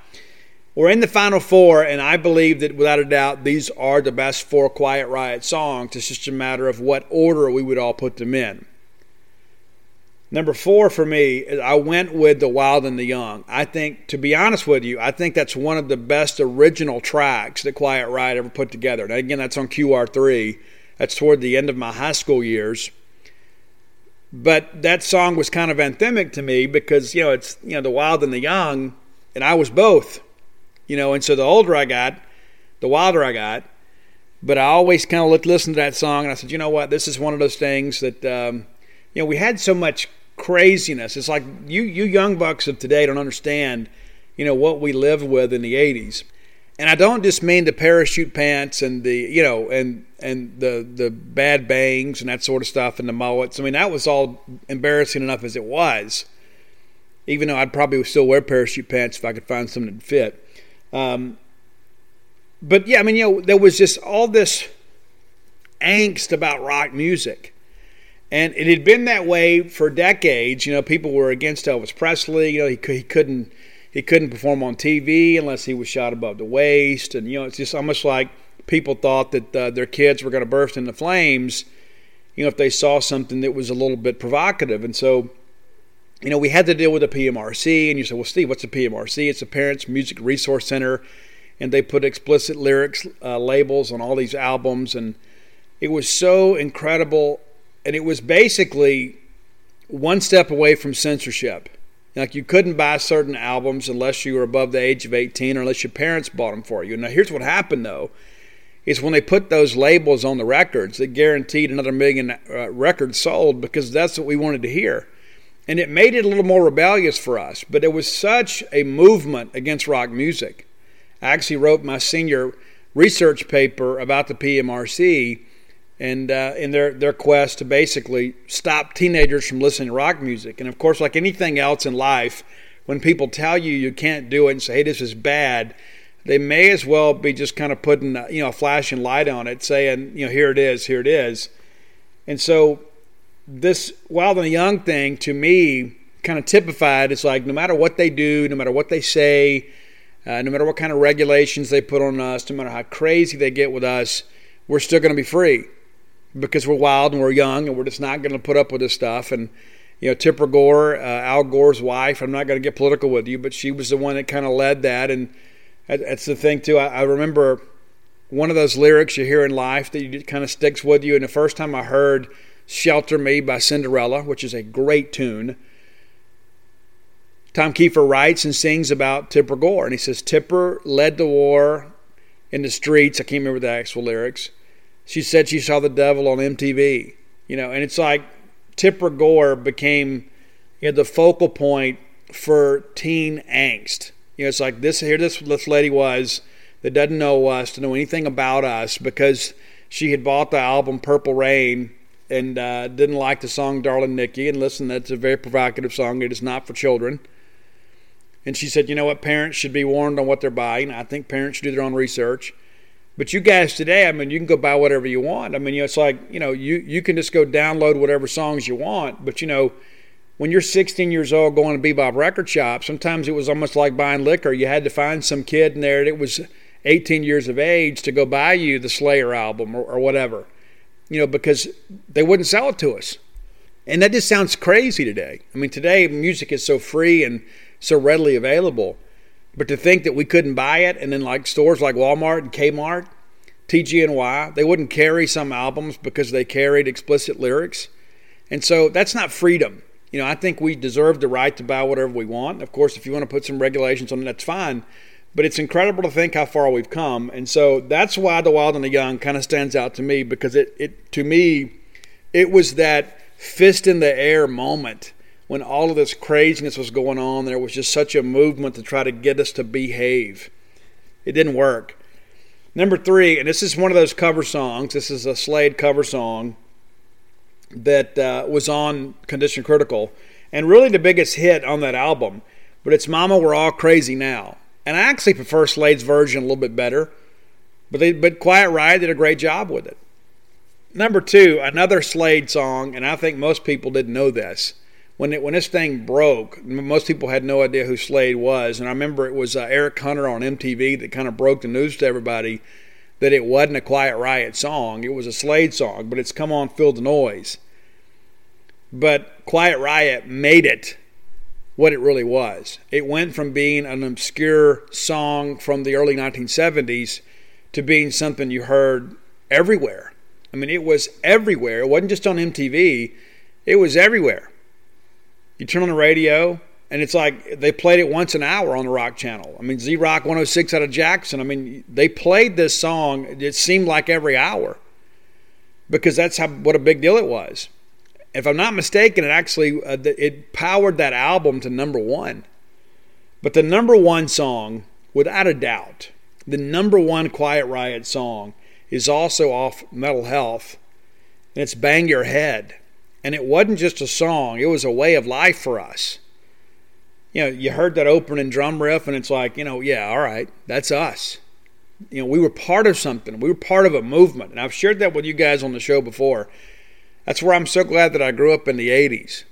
we're in the final four, and I believe that without a doubt, these are the best four Quiet Riot songs. It's just a matter of what order we would all put them in. Number four for me, I went with The Wild and the Young. I think, to be honest with you, I think that's one of the best original tracks that Quiet Riot ever put together. Now, again, that's on QR3. That's toward the end of my high school years. But that song was kind of anthemic to me because, you know, it's, you know, the wild and the young, and I was both, you know, and so the older I got, the wilder I got. But I always kind of looked, listened to that song and I said, you know what, this is one of those things that, um, you know, we had so much craziness. It's like you, you young bucks of today don't understand, you know, what we lived with in the 80s and I don't just mean the parachute pants and the you know and and the the bad bangs and that sort of stuff and the mullets. I mean that was all embarrassing enough as it was. Even though I'd probably still wear parachute pants if I could find something that fit. Um, but yeah, I mean you know there was just all this angst about rock music. And it had been that way for decades. You know, people were against Elvis Presley. You know, he, he couldn't he couldn't perform on TV unless he was shot above the waist, and you know it's just almost like people thought that uh, their kids were going to burst into flames, you know, if they saw something that was a little bit provocative, and so. You know, we had to deal with the PMRC, and you said, "Well, Steve, what's the PMRC? It's the Parents Music Resource Center, and they put explicit lyrics uh, labels on all these albums, and it was so incredible, and it was basically one step away from censorship. Like you couldn't buy certain albums unless you were above the age of 18 or unless your parents bought them for you. Now here's what happened though is when they put those labels on the records that guaranteed another million uh, records sold because that's what we wanted to hear. And it made it a little more rebellious for us, but it was such a movement against rock music. I actually wrote my senior research paper about the PMRC and uh, in their, their quest to basically stop teenagers from listening to rock music. And of course, like anything else in life, when people tell you you can't do it and say, hey, this is bad, they may as well be just kind of putting you know a flashing light on it, saying, you know, here it is, here it is. And so this wild and young thing to me kind of typified it's like no matter what they do, no matter what they say, uh, no matter what kind of regulations they put on us, no matter how crazy they get with us, we're still going to be free because we're wild and we're young and we're just not going to put up with this stuff. And you know, Tipper Gore, uh, Al Gore's wife. I'm not going to get political with you, but she was the one that kind of led that. And that's the thing too. I, I remember one of those lyrics you hear in life that kind of sticks with you. And the first time I heard "Shelter Me" by Cinderella, which is a great tune. Tom Keifer writes and sings about Tipper Gore, and he says Tipper led the war in the streets. I can't remember the actual lyrics she said she saw the devil on MTV. You know, and it's like Tipper Gore became you know, the focal point for teen angst. You know, it's like this here this this lady was that doesn't know us to know anything about us because she had bought the album Purple Rain and uh, didn't like the song Darling Nikki. And listen, that's a very provocative song. It is not for children. And she said, you know what, parents should be warned on what they're buying. I think parents should do their own research. But you guys today, I mean, you can go buy whatever you want. I mean, you know, it's like, you know, you, you can just go download whatever songs you want. But, you know, when you're 16 years old going to bebop record shop, sometimes it was almost like buying liquor. You had to find some kid in there that was 18 years of age to go buy you the Slayer album or, or whatever, you know, because they wouldn't sell it to us. And that just sounds crazy today. I mean, today music is so free and so readily available. But to think that we couldn't buy it, and then like stores like Walmart and Kmart, TG&Y, they wouldn't carry some albums because they carried explicit lyrics. And so that's not freedom. You know, I think we deserve the right to buy whatever we want. Of course, if you want to put some regulations on it, that's fine. But it's incredible to think how far we've come. And so that's why The Wild and the Young kind of stands out to me because it, it to me, it was that fist in the air moment when all of this craziness was going on, there was just such a movement to try to get us to behave. It didn't work. Number three, and this is one of those cover songs. This is a Slade cover song that uh, was on Condition Critical, and really the biggest hit on that album. But it's "Mama, We're All Crazy Now," and I actually prefer Slade's version a little bit better. But they, but Quiet Riot did a great job with it. Number two, another Slade song, and I think most people didn't know this when it, when this thing broke, most people had no idea who Slade was, and I remember it was uh, Eric Hunter on MTV that kind of broke the news to everybody that it wasn't a Quiet Riot song; it was a Slade song. But it's "Come On, Feel the Noise." But Quiet Riot made it what it really was. It went from being an obscure song from the early 1970s to being something you heard everywhere. I mean, it was everywhere. It wasn't just on MTV It was everywhere. You turn on the radio, and it's like they played it once an hour on the Rock Channel. I mean, Z Rock 106 out of Jackson. I mean, they played this song. It seemed like every hour because that's how what a big deal it was. If I'm not mistaken, it actually uh, it powered that album to number one. But the number one song, without a doubt, the number one Quiet Riot song is also off Metal Health, and it's "Bang Your Head." And it wasn't just a song; it was a way of life for us. You know, you heard that opening drum riff, and it's like, you know, yeah, all right, that's us you know, we were part of something. We were part of a movement. And I've shared that with you guys on the show before. That's where I'm so glad that I grew up in the 80s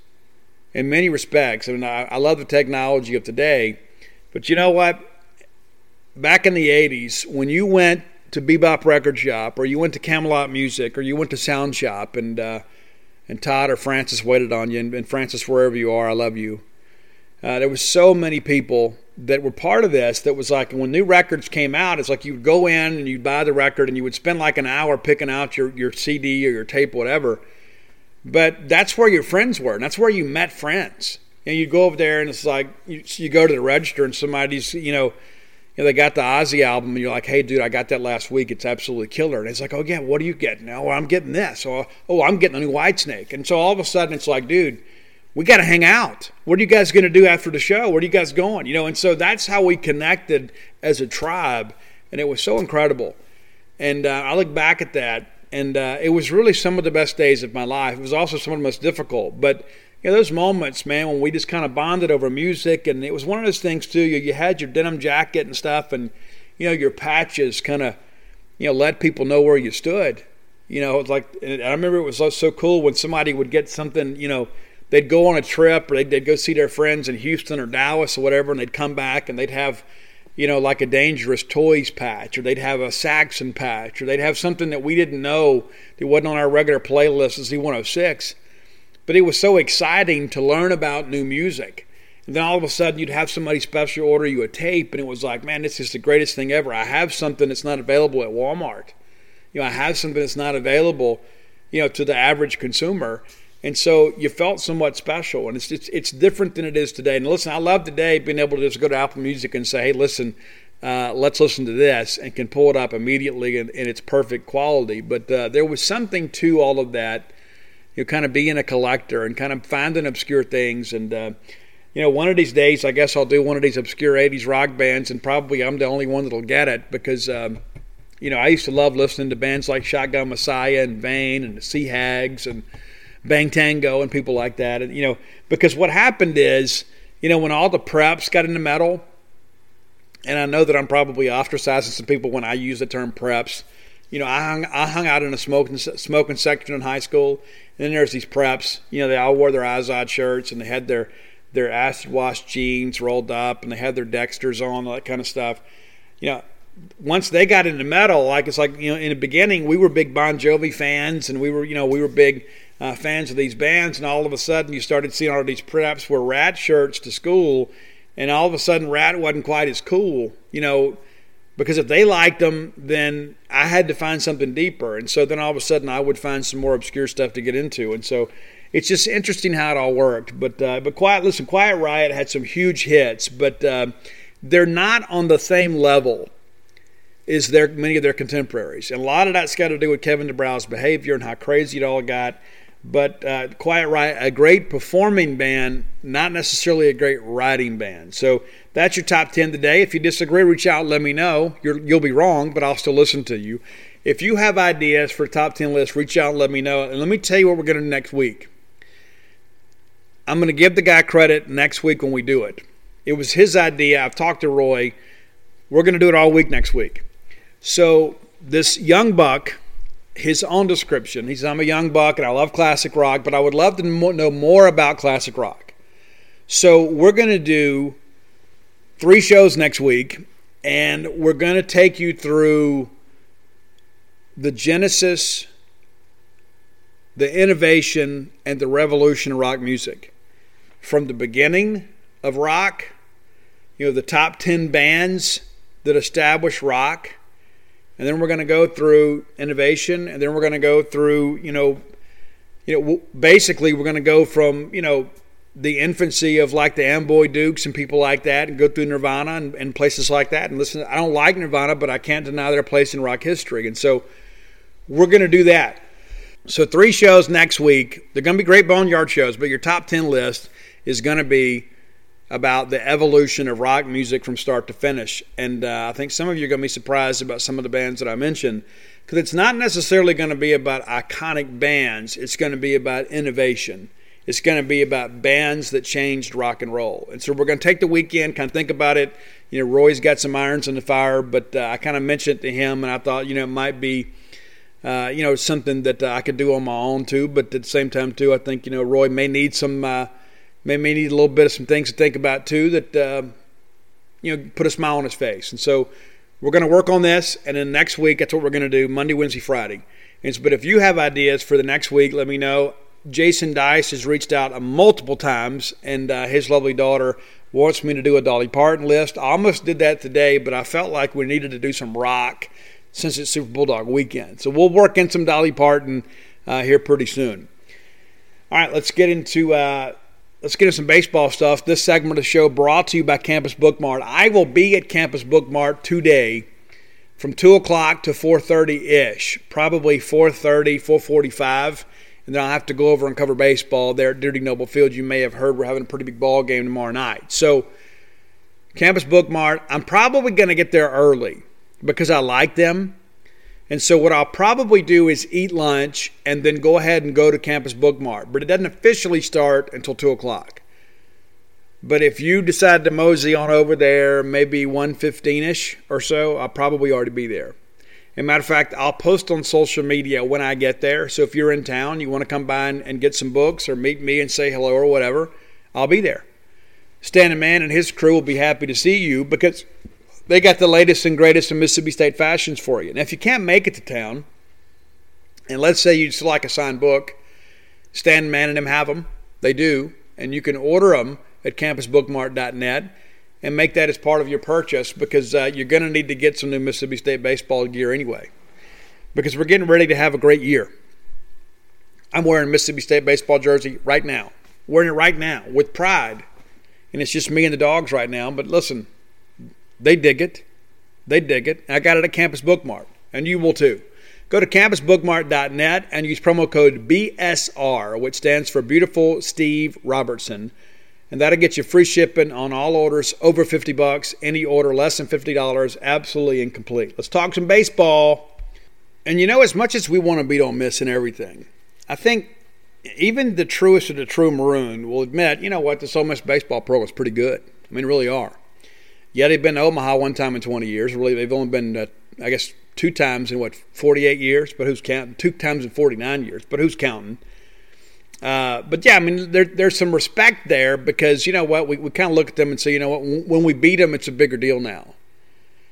in many respects. I mean, I, I love the technology of today. But you know what? Back in the 80s, when you went to Bebop Record Shop or you went to Camelot Music or you went to Sound Shop and, uh, and Todd or Francis waited on you, and, and Francis, wherever you are, I love you. Uh, there was so many people that were part of this that was like when new records came out, it's like you'd go in and you'd buy the record and you would spend like an hour picking out your, your CD or your tape, whatever. But that's where your friends were, and that's where you met friends. And you go over there and it's like you, you go to the register and somebody's, you know, you know, they got the Ozzy album, and you're like, "Hey, dude, I got that last week. It's absolutely killer." And it's like, "Oh yeah, what are you getting?" Oh, I'm getting this. Or, oh, I'm getting a new Whitesnake. And so all of a sudden, it's like, dude, we got to hang out. What are you guys going to do after the show? Where are you guys going? You know, and so that's how we connected as a tribe, and it was so incredible. And uh, I look back at that, and uh, it was really some of the best days of my life. It was also some of the most difficult, but know, those moments, man, when we just kind of bonded over music, and it was one of those things too. You, you had your denim jacket and stuff, and you know, your patches kind of, you know, let people know where you stood. You know, it's like I remember it was so, so cool when somebody would get something, you know they'd go on a trip or they'd, they'd go see their friends in Houston or Dallas or whatever, and they'd come back and they'd have, you know, like a dangerous toys patch, or they'd have a Saxon patch, or they'd have something that we didn't know that wasn't on our regular playlist as Z106. But it was so exciting to learn about new music. And then all of a sudden, you'd have somebody special order you a tape, and it was like, man, this is the greatest thing ever. I have something that's not available at Walmart. You know, I have something that's not available, you know, to the average consumer and so you felt somewhat special, and it's, it's it's different than it is today. And listen, I love today being able to just go to Apple Music and say, "Hey, listen, uh, let's listen to this," and can pull it up immediately in, in its perfect quality. But uh, there was something to all of that, you know, kind of being a collector and kind of finding obscure things. And uh, you know, one of these days, I guess I'll do one of these obscure '80s rock bands, and probably I'm the only one that'll get it because. Um, you know, I used to love listening to bands like Shotgun Messiah and Vain and the Sea Hags and Bang Tango and people like that. And you know, because what happened is, you know, when all the preps got into metal, and I know that I'm probably ostracizing some people when I use the term preps. You know, I hung I hung out in a smoking smoking section in high school, and then there's these preps. You know, they all wore their Izod shirts and they had their their acid wash jeans rolled up, and they had their Dexters on, all that kind of stuff. You know, once they got into metal, like it's like you know, in the beginning we were big Bon Jovi fans, and we were you know we were big uh, fans of these bands, and all of a sudden you started seeing all these preps wear Ratt shirts to school, and all of a sudden Ratt wasn't quite as cool, you know, because if they liked them, then I had to find something deeper, and so then all of a sudden I would find some more obscure stuff to get into, and so it's just interesting how it all worked. But uh, but quiet, listen, Quiet Riot had some huge hits, but uh, they're not on the same level as their many of their contemporaries, and a lot of that's got to do with Kevin DuBrow's behavior and how crazy it all got. But uh, Quiet Riot, a great performing band, not necessarily a great writing band. So that's your top 10 today. If you disagree, reach out let me know. you will be wrong, but I'll still listen to you. If you have ideas for top 10 lists, reach out and let me know. And let me tell you what we're going to do next week. I'm going to give the guy credit next week when we do it. It was his idea. I've talked to Roy. We're going to do it all week next week. So this young buck his own description. He says, I'm a young buck and I love classic rock, but I would love to know more about classic rock. So we're going to do three shows next week, and we're going to take you through the genesis, the innovation, and the revolution of rock music. From the beginning of rock, you know, the top 10 bands that established rock and then we're going to go through innovation, and then we're going to go through, you know, you know, basically we're going to go from you know the infancy of like the Amboy Dukes and people like that, and go through Nirvana and, and places like that, and listen. I don't like Nirvana, but I can't deny their place in rock history, and so we're going to do that. So three shows next week. They're going to be great boneyard shows, but your top ten list is going to be about the evolution of rock music from start to finish. And uh, I think some of you are going to be surprised about some of the bands that I mentioned because it's not necessarily going to be about iconic bands, it's going to be about innovation. It's going to be about bands that changed rock and roll. And so we're going to take the weekend, kind of think about it. You know, Roy's got some irons in the fire, but uh, I kind of mentioned it to him, and I thought, you know, it might be. Uh, you know, something that uh, I could do on my own too, but at the same time too, I think you know Roy may need some uh, Maybe need a little bit of some things to think about too that uh, you know put a smile on his face. And so we're going to work on this, and then next week that's what we're going to do: Monday, Wednesday, Friday. And so, but if you have ideas for the next week, let me know. Jason Dice has reached out multiple times, and uh, his lovely daughter wants me to do a Dolly Parton list. I almost did that today, but I felt like we needed to do some rock since it's Super Bulldog weekend. So we'll work in some Dolly Parton uh, here pretty soon. All right, let's get into uh, let's get into some baseball stuff. This segment of the show brought to you by Campus Bookmart. I will be at Campus Bookmart today from 2 o'clock to 4.30-ish, probably 4.30, 4.45, and then I'll have to go over and cover baseball there at Dudy Noble Field. You may have heard we're having a pretty big ball game tomorrow night. So Campus Bookmart, I'm probably going to get there early because I like them. And so, what I'll probably do is eat lunch and then go ahead and go to Campus Bookmart, But it doesn't officially start until 2 o'clock. But if you decide to mosey on over there, maybe 1.15 ish or so, I'll probably already be there. As matter of fact, I'll post on social media when I get there. So if you're in town, you want to come by and get some books or meet me and say hello or whatever, I'll be there. Stan and Man and his crew will be happy to see you because they got the latest and greatest in Mississippi State fashions for you. And if you can't make it to town, and let's say you just like a signed book, Stan Man and them have them. They do. And you can order them at campusbookmart.net and make that as part of your purchase because uh, you're going to need to get some new Mississippi State baseball gear anyway. Because we're getting ready to have a great year. I'm wearing Mississippi State baseball jersey right now. Wearing it right now with pride. And it's just me and the dogs right now. But listen, they dig it. They dig it. I got it at Campus Bookmart, and you will too. Go to campusbookmart.net and use promo code BSR, which stands for Beautiful Steve Robertson. And that'll get you free shipping on all orders over 50 bucks. Any order less than $50, absolutely incomplete. Let's talk some baseball. And you know, as much as we want to beat Ole Miss and everything, I think even the truest of the true maroon will admit, you know what, this Ole Miss baseball program is pretty good. I mean, really are. Yeah, they've been to Omaha one time in 20 years. Really, they've only been, uh, I guess, two times in what 48 years. But who's counting? Two times in 49 years. But who's counting? Uh, but yeah, I mean, there, there's some respect there because you know what, we, we kind of look at them and say, you know what, when we beat them, it's a bigger deal now,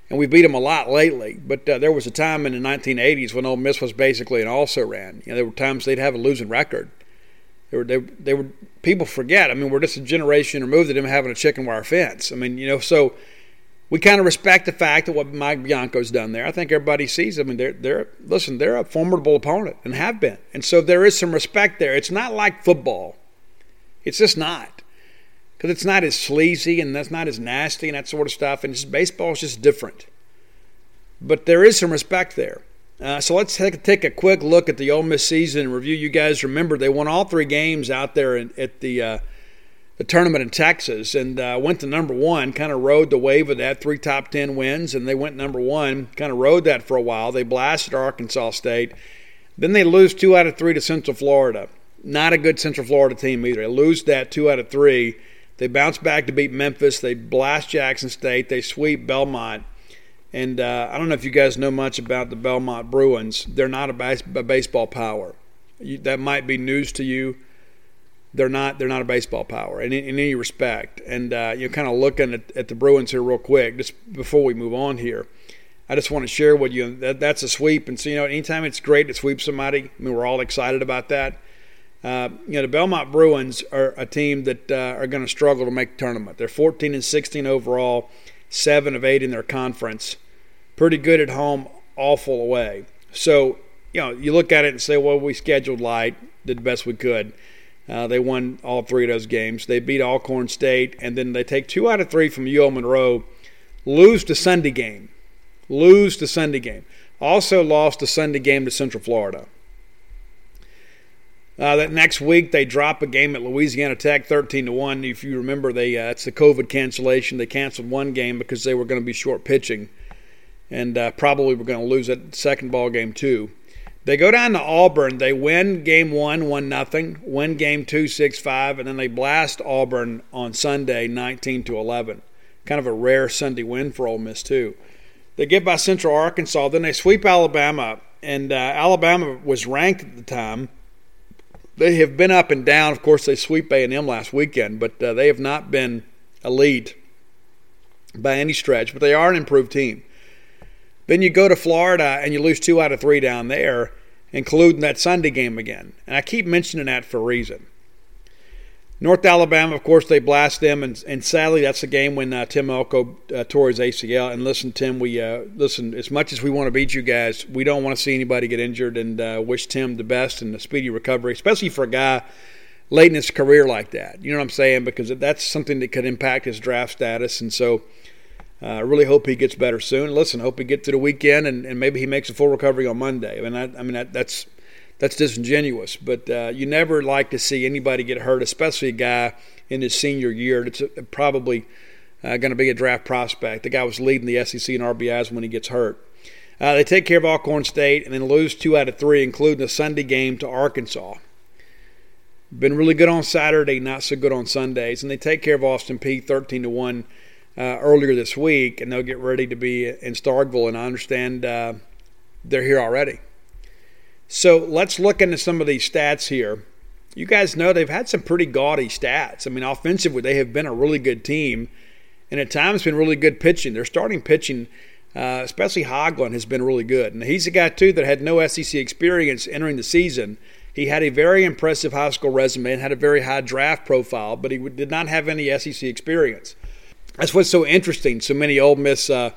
and we beat them a lot lately. But uh, there was a time in the 1980s when Ole Miss was basically an also ran. You know, there were times they'd have a losing record. They were, they, they were people forget. I mean, we're just a generation removed of them having a chicken wire fence. I mean, you know, so we kind of respect the fact that what Mike Bianco's done there. I think everybody sees. I mean, they're they're listen, they're a formidable opponent and have been, and so there is some respect there. It's not like football. It's just not because it's not as sleazy and that's not as nasty and that sort of stuff. And just, baseball is just different. But there is some respect there. Uh, so let's take, take, a quick look at the Ole Miss season and review. You guys remember they won all three games out there in, at the uh, the tournament in Texas and uh, went to number one, kind of rode the wave of that, three top 10 wins, and they went number one, kind of rode that for a while. They blasted Arkansas State. Then they lose two out of three to Central Florida. Not a good Central Florida team either. They lose that two out of three. They bounce back to beat Memphis. They blast Jackson State. They sweep Belmont. And uh, I don't know if you guys know much about the Belmont Bruins. They're not a, a baseball power. You, that might be news to you they're not they're not a baseball power in, in any respect. And uh, you're kind of looking at, at, the Bruins here real quick, just before we move on here. I just want to share with you that that's a sweep, and so you know, anytime it's great to sweep somebody, I mean, we're all excited about that. Uh, you know, the Belmont Bruins are a team that uh, are going to struggle to make the tournament. They're 14 and 16 overall, seven of eight in their conference. Pretty good at home, awful away. So you know, you look at it and say, well, we scheduled light did the best we could. Uh, they won all three of those games. They beat Alcorn State, and then they take two out of three from UL Monroe, lose the Sunday game, lose the Sunday game. Also lost the Sunday game to Central Florida. Uh, that next week they drop a game at Louisiana Tech, thirteen to one. If you remember, they uh, it's the COVID cancellation. They canceled one game because they were going to be short pitching, and uh, probably were going to lose that second ball game too. They go down to Auburn. They win game one, one nothing. Win game two, six five, and then they blast Auburn on Sunday, nineteen to eleven. Kind of a rare Sunday win for Ole Miss too. They get by Central Arkansas. Then they sweep Alabama, and uh, Alabama was ranked at the time they have been up and down. Of course, they sweep A and M last weekend, but uh, they have not been elite by any stretch. But they are an improved team. Then you go to Florida and you lose two out of three down there, including that Sunday game again. And I keep mentioning that for a reason. North Alabama, of course, they blast them, and, and sadly, that's the game when uh, Tim Elko uh, tore his ACL. And listen, Tim, we uh, listen as much as we want to beat you guys, we don't want to see anybody get injured, and uh, wish Tim the best and a speedy recovery, especially for a guy late in his career like that. You know what I'm saying? Because that's something that could impact his draft status, and so. Uh, I really hope he gets better soon. Listen, hope he gets to the weekend and, and maybe he makes a full recovery on Monday. I mean, I, I mean that, that's that's disingenuous. But uh, you never like to see anybody get hurt, especially a guy in his senior year that's uh, probably uh, going to be a draft prospect. The guy was leading the SEC in RBIs when he gets hurt. Uh, they take care of Alcorn State and then lose two out of three, including a Sunday game to Arkansas. Been really good on Saturday, not so good on Sundays, and they take care of Austin Peay thirteen to one uh, earlier this week, and they'll get ready to be in Starkville. And I understand uh, they're here already. So let's look into some of these stats here. You guys know they've had some pretty gaudy stats. I mean, offensively, they have been a really good team, and at times been really good pitching. Their starting pitching, uh, especially Hoglund, has been really good. And he's a guy too that had no SEC experience entering the season. He had a very impressive high school resume and had a very high draft profile, but he did not have any SEC experience. That's what's so interesting. So many Ole Miss uh,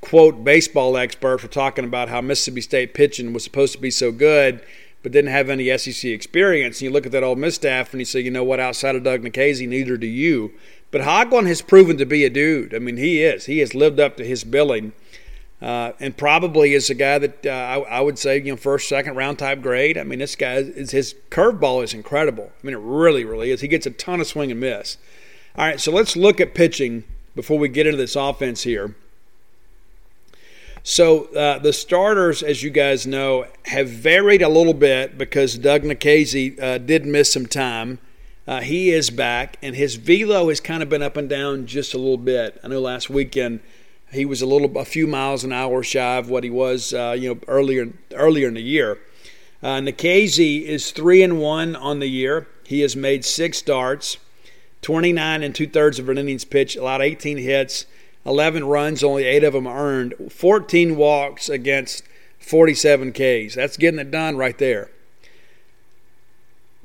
quote baseball expert for talking about how Mississippi State pitching was supposed to be so good, but didn't have any SEC experience. And you look at that Ole Miss staff and you say, you know what, outside of Doug Nikhazy, neither do you. But Hoglund has proven to be a dude. I mean, he is. He has lived up to his billing. Uh, and probably is a guy that uh, I, I, would say, you know, first, second round type grade. I mean, this guy is his curveball is incredible. I mean, it really, really is. He gets a ton of swing and miss. All right, so let's look at pitching before we get into this offense here. So uh, the starters, as you guys know, have varied a little bit because Doug Nikhazy uh, did miss some time. Uh, he is back, and his velo has kind of been up and down just a little bit. I know last weekend he was a little, a few miles an hour shy of what he was, uh, you know, earlier earlier in the year. Uh, Nikhazy is three and one on the year. He has made six starts, 29 and two thirds of an innings pitched, allowed 18 hits. 11 runs, only eight of them earned, 14 walks against 47 Ks. That's getting it done right there.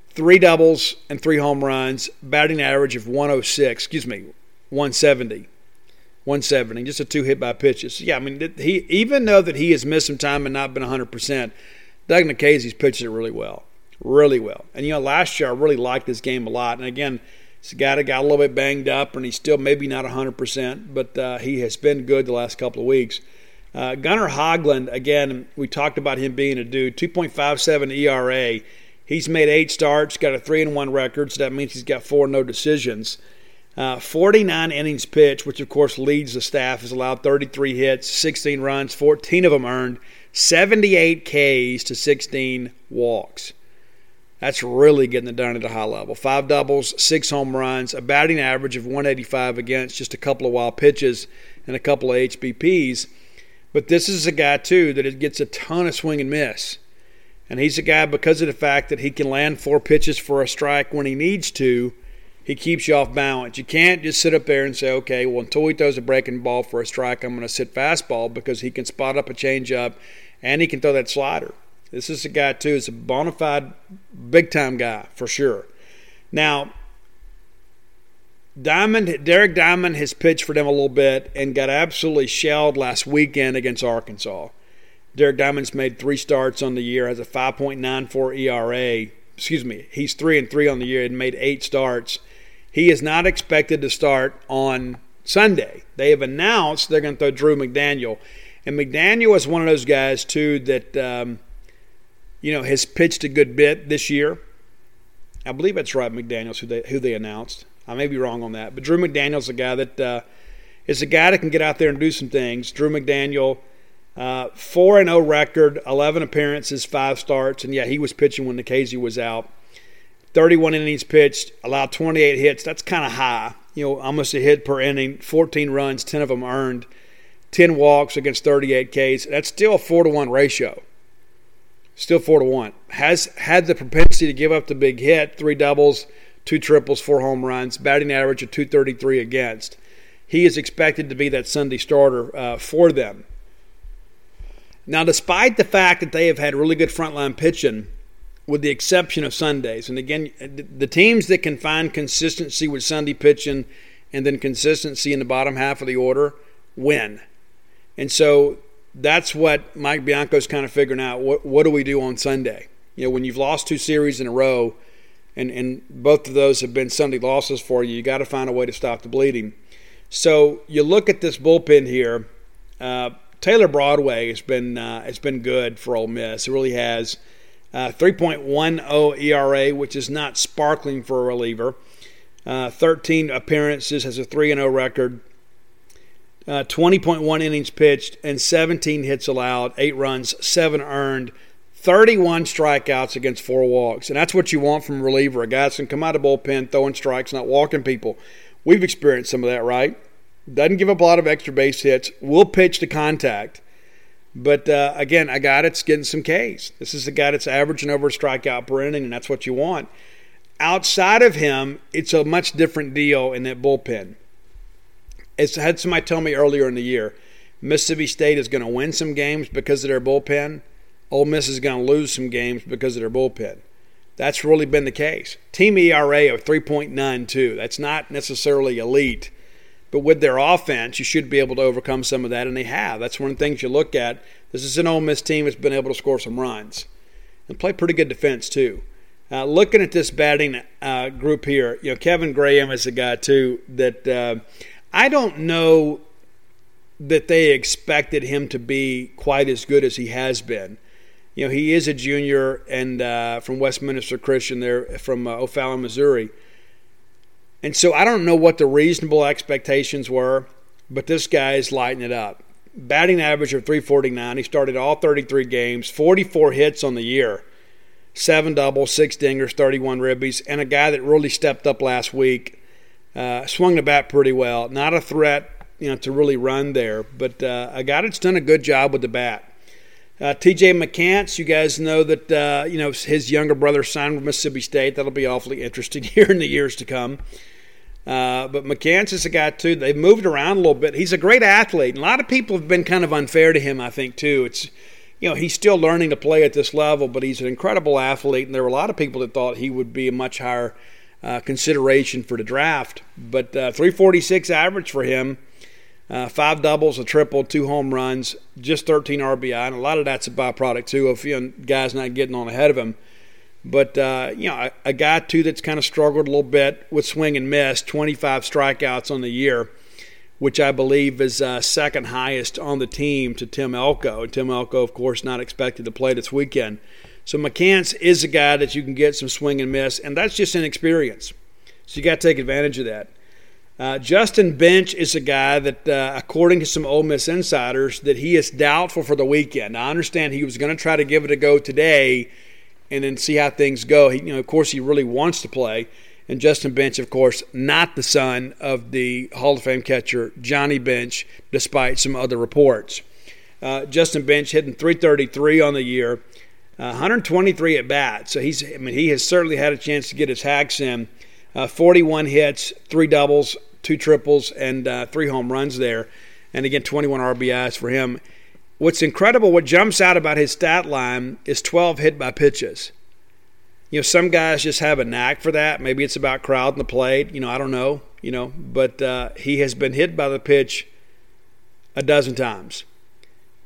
Three doubles and three home runs, batting average of 106, excuse me, 170. 170, just a two hit by pitches. Yeah, I mean, he even though that he has missed some time and not been 100%, Doug Nikhazy's pitched it really well. Really well. And, you know, last year I really liked this game a lot. And again, A guy that got a little bit banged up, and he's still maybe not 100%, but uh, he has been good the last couple of weeks. Uh, Gunnar Hoglund, again, we talked about him being a dude, 2.57 ERA. He's made eight starts, got a 3 and 1 record, so that means he's got four no decisions. Uh, 49 innings pitched, which of course leads the staff, has allowed 33 hits, 16 runs, 14 of them earned, 78 Ks to 16 walks. That's really getting it done at a high level. Five doubles, six home runs, a batting average of 185 against just a couple of wild pitches and a couple of HBPs. But this is a guy, too, that gets a ton of swing and miss. And he's a guy, because of the fact that he can land four pitches for a strike when he needs to, he keeps you off balance. You can't just sit up there and say, okay, well, until he throws a breaking ball for a strike, I'm going to sit fastball because he can spot up a changeup and he can throw that slider. This is a guy too. Is a bona fide big time guy for sure. Now, Diamond, Derek Diamond has pitched for them a little bit and got absolutely shelled last weekend against Arkansas. Derek Diamond's made three starts on the year, has a 5.94 ERA, excuse me, he's three and three on the year and made eight starts. He is not expected to start on Sunday. They have announced they're going to throw Drew McDaniel, and McDaniel is one of those guys too that um, you know has pitched a good bit this year. I believe that's right, McDaniel's who they who they announced. I may be wrong on that, but Drew McDaniel's a guy that uh, is a guy that can get out there and do some things. Drew McDaniel, uh, four and zero oh record, eleven appearances, five starts, and yeah, he was pitching when Nikhazy was out. Thirty-one innings pitched, allowed twenty-eight hits. That's kind of high. You know, almost a hit per inning. Fourteen runs, ten of them earned. Ten walks against thirty-eight Ks. That's still a four to one ratio. Still four to one. Has had the propensity to give up the big hit, three doubles, two triples, four home runs, batting average of 233 against. He is expected to be that Sunday starter uh, for them. Now, despite the fact that they have had really good frontline pitching, with the exception of Sundays, and again, the teams that can find consistency with Sunday pitching and then consistency in the bottom half of the order win. And so that's what Mike Bianco's kind of figuring out. What what do we do on Sunday? You know, when you've lost two series in a row, and and both of those have been Sunday losses for you, you got to find a way to stop the bleeding. So you look at this bullpen here. Uh, Taylor Broadway has been uh, has been good for Ole Miss. It really has. Uh, 3.10 ERA, which is not sparkling for a reliever. Uh, 13 appearances, has a 3 0 record uh, 20.1 innings pitched and 17 hits allowed, eight runs, seven earned, 31 strikeouts against four walks. And that's what you want from a reliever. A guy that's to come out of bullpen throwing strikes, not walking people. We've experienced some of that, right? Doesn't give up a lot of extra base hits. Will pitch to contact. But uh, again, a guy that's getting some Ks. This is a guy that's averaging over a strikeout per inning, and that's what you want. Outside of him, it's a much different deal in that bullpen as had somebody tell me earlier in the year, Mississippi State is going to win some games because of their bullpen. Ole Miss is going to lose some games because of their bullpen. That's really been the case. Team ERA of 3.92. That's not necessarily elite, but with their offense, you should be able to overcome some of that, and they have. That's one of the things you look at. This is an Ole Miss team that's been able to score some runs and play pretty good defense too. Uh, looking at this batting uh, group here, you know Kevin Graham is a guy too that uh, I don't know that they expected him to be quite as good as he has been. You know, he is a junior and uh, from Westminster Christian there from uh, O'Fallon, Missouri. And so I don't know what the reasonable expectations were, but this guy is lighting it up. Batting average of 349. He started all 33 games, 44 hits on the year, seven doubles, six dingers, 31 ribbies, and a guy that really stepped up last week uh, swung the bat pretty well. Not a threat, you know, to really run there, but uh, a guy that's done a good job with the bat. Uh, T.J. McCants, you guys know that uh, you know his younger brother signed with Mississippi State. That'll be awfully interesting here in the years to come. Uh, but McCants is a guy too. They've moved around a little bit. He's a great athlete. A lot of people have been kind of unfair to him. I think too. It's you know he's still learning to play at this level, but he's an incredible athlete. And there were a lot of people that thought he would be a much higher uh, consideration for the draft. But uh, 346 average for him, uh, five doubles, a triple, two home runs, just 13 RBI, and a lot of that's a byproduct too of you know, guys not getting on ahead of him. But uh, you know, a, a, guy too that's kind of struggled a little bit with swing and miss, 25 strikeouts on the year, which I believe is uh, second highest on the team to Tim Elko. And Tim Elko, of course, not expected to play this weekend. So McCants is a guy that you can get some swing and miss, and that's just inexperience. So you got to take advantage of that. Uh, Justin Bench is a guy that, uh, according to some Ole Miss insiders, that he is doubtful for the weekend. Now, I understand he was going to try to give it a go today, and then see how things go. He, you know, of course, he really wants to play. And Justin Bench, of course, not the son of the Hall of Fame catcher Johnny Bench, despite some other reports. Uh, Justin Bench hitting 333 on the year. Uh, 123 at bat. So he's, I mean, he has certainly had a chance to get his hacks in. Uh, 41 hits, three doubles, two triples, and uh, three home runs there. And again, 21 RBIs for him. What's incredible, what jumps out about his stat line is 12 hit by pitches. You know, some guys just have a knack for that. Maybe it's about crowding the plate. You know, I don't know. You know, but uh, he has been hit by the pitch a dozen times.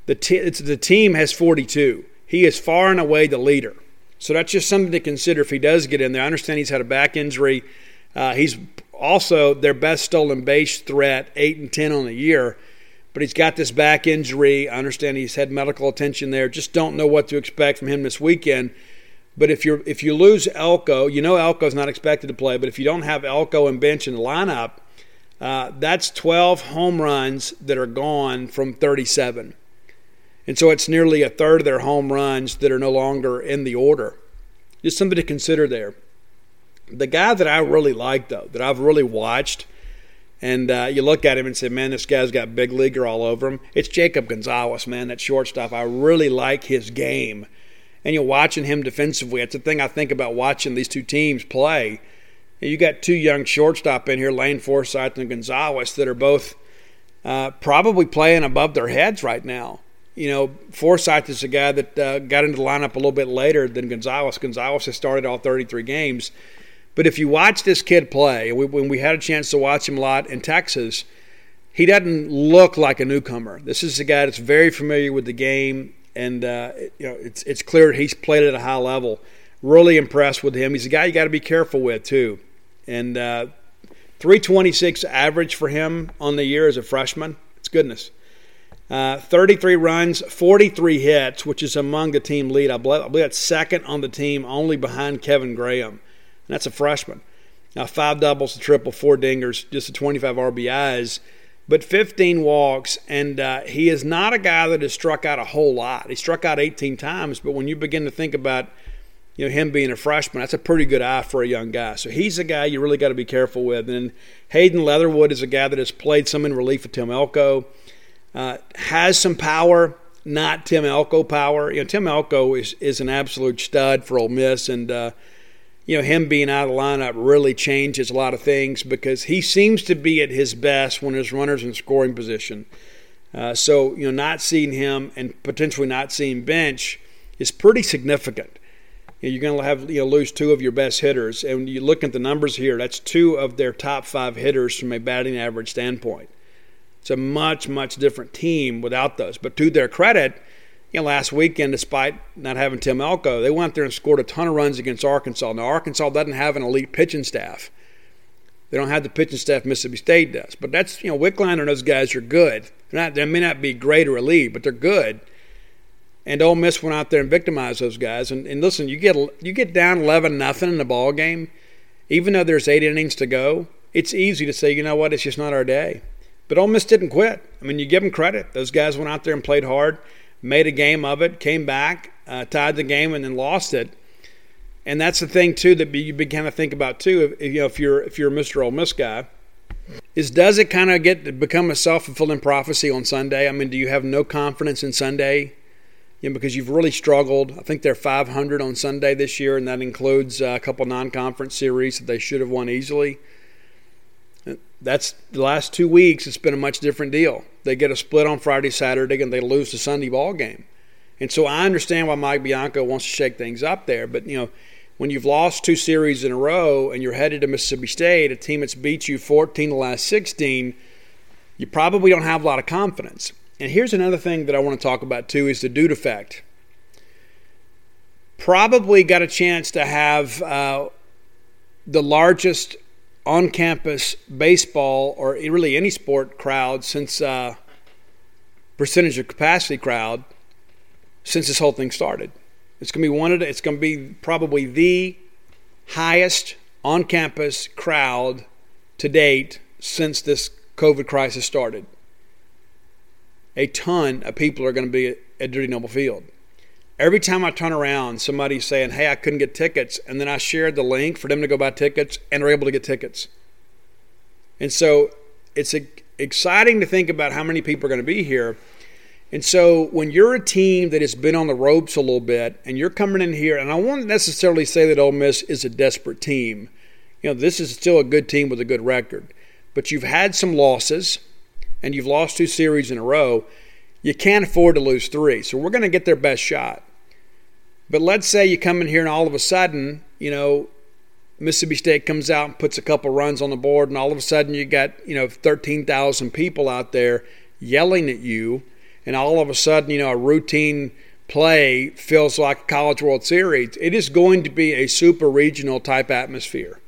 The, t- the team has 42 he is far and away the leader. So that's just something to consider if he does get in there. I understand he's had a back injury. Uh, he's also their best stolen base threat, 8 and 10 on the year. But he's got this back injury. I understand he's had medical attention there. Just don't know what to expect from him this weekend. But if you if you lose Elko, you know Elko's not expected to play. But if you don't have Elko and bench in the lineup, uh, that's 12 home runs that are gone from 37. And so it's nearly a third of their home runs that are no longer in the order. Just something to consider there. The guy that I really like, though, that I've really watched, and uh, you look at him and say, man, this guy's got big leaguer all over him. It's Jacob Gonzalez, man, that shortstop. I really like his game. And you're watching him defensively. It's the thing I think about watching these two teams play. You got two young shortstop in here, Lane Forsythe and Gonzalez, that are both uh, probably playing above their heads right now you know, Forsythe is a guy that uh, got into the lineup a little bit later than Gonzalez. Gonzalez has started all 33 games. But if you watch this kid play, we, when we had a chance to watch him a lot in Texas, he doesn't look like a newcomer. This is a guy that's very familiar with the game, and uh, you know it's it's clear he's played at a high level. Really impressed with him. He's a guy you got to be careful with too. And uh, 326 average for him on the year as a freshman. It's goodness. Uh, 33 runs, 43 hits, which is among the team lead. I believe, I believe that's second on the team, only behind Kevin Graham. And that's a freshman. Now, five doubles, a triple, four dingers, just a 25 RBIs, but 15 walks. And uh, he is not a guy that has struck out a whole lot. He struck out 18 times, but when you begin to think about you know him being a freshman, that's a pretty good eye for a young guy. So he's a guy you really got to be careful with. And Hayden Leatherwood is a guy that has played some in relief of Tim Elko. Uh, has some power, not Tim Elko power. You know, Tim Elko is, is an absolute stud for Ole Miss, and uh, you know him being out of the lineup really changes a lot of things because he seems to be at his best when his runners in scoring position. Uh, so you know, not seeing him and potentially not seeing bench is pretty significant. You know, you're going to have you know lose two of your best hitters, and you look at the numbers here. That's two of their top five hitters from a batting average standpoint. It's a much, much different team without those. But to their credit, you know, last weekend, despite not having Tim Elko, they went there and scored a ton of runs against Arkansas. Now, Arkansas doesn't have an elite pitching staff. They don't have the pitching staff Mississippi State does. But that's, you know, Wicklander and those guys are good. They're not, they may not be great or elite, but they're good. And Ole Miss went out there and victimized those guys. And, and listen, you get you get down 11 nothing in the ball game, even though there's eight innings to go. It's easy to say, you know what, it's just not our day. But Ole Miss didn't quit. I mean, you give them credit. Those guys went out there and played hard, made a game of it, came back, uh, tied the game, and then lost it. And that's the thing too that you begin to think about too. If, you know, if you're if you're a Mr. Ole Miss guy, is does it kind of get become a self fulfilling prophecy on Sunday? I mean, do you have no confidence in Sunday? You know, because you've really struggled. I think they're 500 on Sunday this year, and that includes uh, a couple non-conference series that they should have won easily that's the last two weeks. It's been a much different deal. They get a split on Friday, Saturday, and they lose the Sunday ball game. And so I understand why Mike Bianco wants to shake things up there. But you know, when you've lost two series in a row and you're headed to Mississippi State, a team that's beat you 14 the last 16, you probably don't have a lot of confidence. And here's another thing that I want to talk about too: is the dude effect. Probably got a chance to have uh, the largest on campus baseball or really any sport crowd since uh, percentage of capacity crowd since this whole thing started. It's going to be one of the, it's going to be probably the highest on campus crowd to date since this COVID crisis started. A ton of people are going to be at, Dudy Noble Field. Every time I turn around, somebody's saying, Hey, I couldn't get tickets. And then I shared the link for them to go buy tickets, and they're able to get tickets. And so it's exciting to think about how many people are going to be here. And so when you're a team that has been on the ropes a little bit and you're coming in here, and I won't necessarily say that Ole Miss is a desperate team. You know, this is still a good team with a good record. But you've had some losses and you've lost two series in a row. You can't afford to lose three. So we're going to get their best shot. But let's say you come in here and all of a sudden, you know, Mississippi State comes out and puts a couple runs on the board, and all of a sudden you got you know 13,000 people out there yelling at you, and all of a sudden you know a routine play feels like a College World Series. It is going to be a super regional type atmosphere.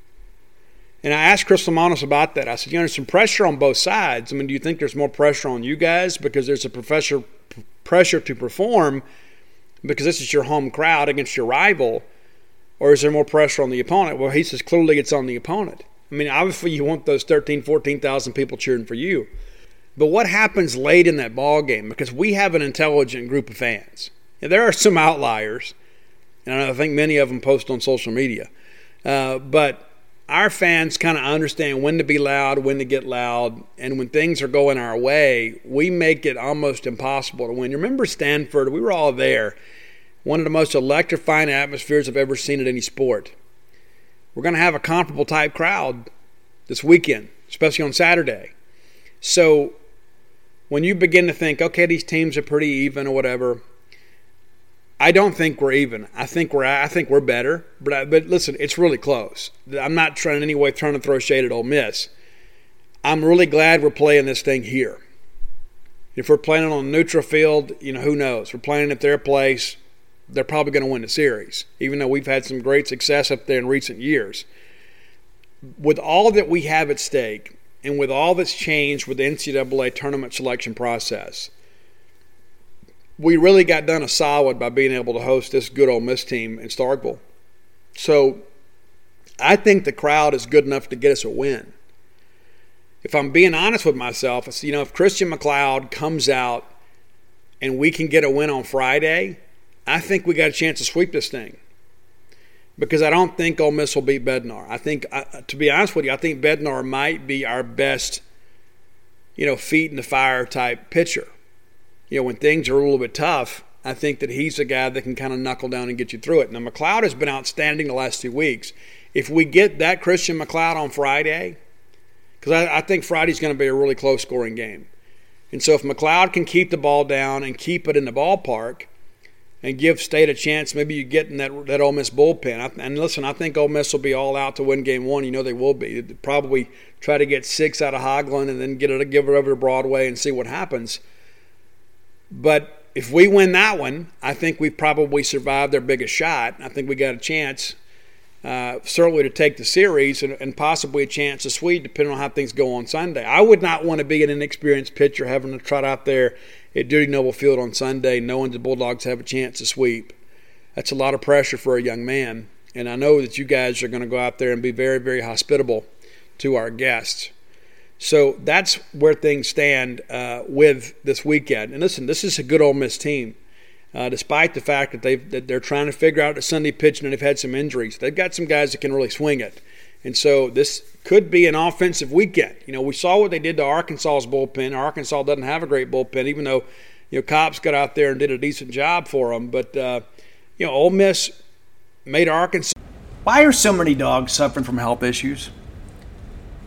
And I asked Chris Lemonis about that. I said, you know, there's some pressure on both sides. I mean, do you think there's more pressure on you guys because there's a professor pressure to perform because this is your home crowd against your rival? Or is there more pressure on the opponent? Well, he says clearly it's on the opponent. I mean, obviously you want those 13, 14,000 people cheering for you. But what happens late in that ball game? Because we have an intelligent group of fans. And there are some outliers, and I think many of them post on social media. Uh, but our fans kind of understand when to be loud, when to get loud, and when things are going our way, we make it almost impossible to win. You remember Stanford? We were all there. One of the most electrifying atmospheres I've ever seen at any sport. We're going to have a comparable type crowd this weekend, especially on Saturday. So when you begin to think, okay, these teams are pretty even or whatever, I don't think we're even. I think we're I think we're better. But I, but listen, it's really close. I'm not trying in any way trying to throw shade at Ole Miss. I'm really glad we're playing this thing here. If we're playing on a neutral field, you know who knows? We're playing at their place. They're probably going to win the series, even though we've had some great success up there in recent years. With all that we have at stake, and with all that's changed with the NCAA tournament selection process we really got done a solid by being able to host this good Ole Miss team in Starkville. So I think the crowd is good enough to get us a win. If I'm being honest with myself, it's, you know, if Christian MacLeod comes out and we can get a win on Friday, I think we got a chance to sweep this thing. Because I don't think Ole Miss will beat Bednar. I think, uh, to be honest with you, I think Bednar might be our best, you know, feet in the fire type pitcher you know, when things are a little bit tough, I think that he's a guy that can kind of knuckle down and get you through it. Now, MacLeod has been outstanding the last two weeks. If we get that Christian MacLeod on Friday, because I, I, think Friday's going to be a really close scoring game. And so if MacLeod can keep the ball down and keep it in the ballpark and give State a chance, maybe you get in that, that Ole Miss bullpen. And listen, I think Ole Miss will be all out to win game one. You know they will be. They'd probably try to get six out of Hoglund and then get it, give it over to Broadway and see what happens. But if we win that one, I think we probably survived their biggest shot. I think we got a chance, uh, certainly to take the series and, and, possibly a chance to sweep, depending on how things go on Sunday. I would not want to be an inexperienced pitcher having to trot out there at Dudy Noble Field on Sunday, knowing the Bulldogs have a chance to sweep. That's a lot of pressure for a young man. And I know that you guys are going to go out there and be very, very hospitable to our guests. So that's where things stand uh, with this weekend. And listen, this is a good Ole Miss team. Uh, despite the fact that, they that they're trying to figure out a Sunday pitching and they've had some injuries, they've got some guys that can really swing it. And so this could be an offensive weekend. You know, we saw what they did to Arkansas's bullpen. Arkansas doesn't have a great bullpen, even though you know Kopps got out there and did a decent job for them. But uh, you know, Ole Miss made Arkansas. Why are so many dogs suffering from health issues?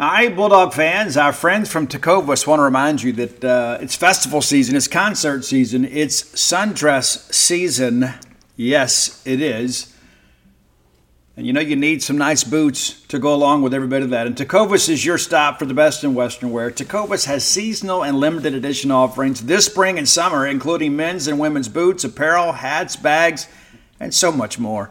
Hi, Bulldog fans. Our friends from Tecovas want to remind you that uh, it's festival season, it's concert season, it's sundress season. Yes, it is. And you know you need some nice boots to go along with every bit of that. And Tecovas is your stop for the best in Western wear. Tecovas has seasonal and limited edition offerings this spring and summer, including men's and women's boots, apparel, hats, bags, and so much more.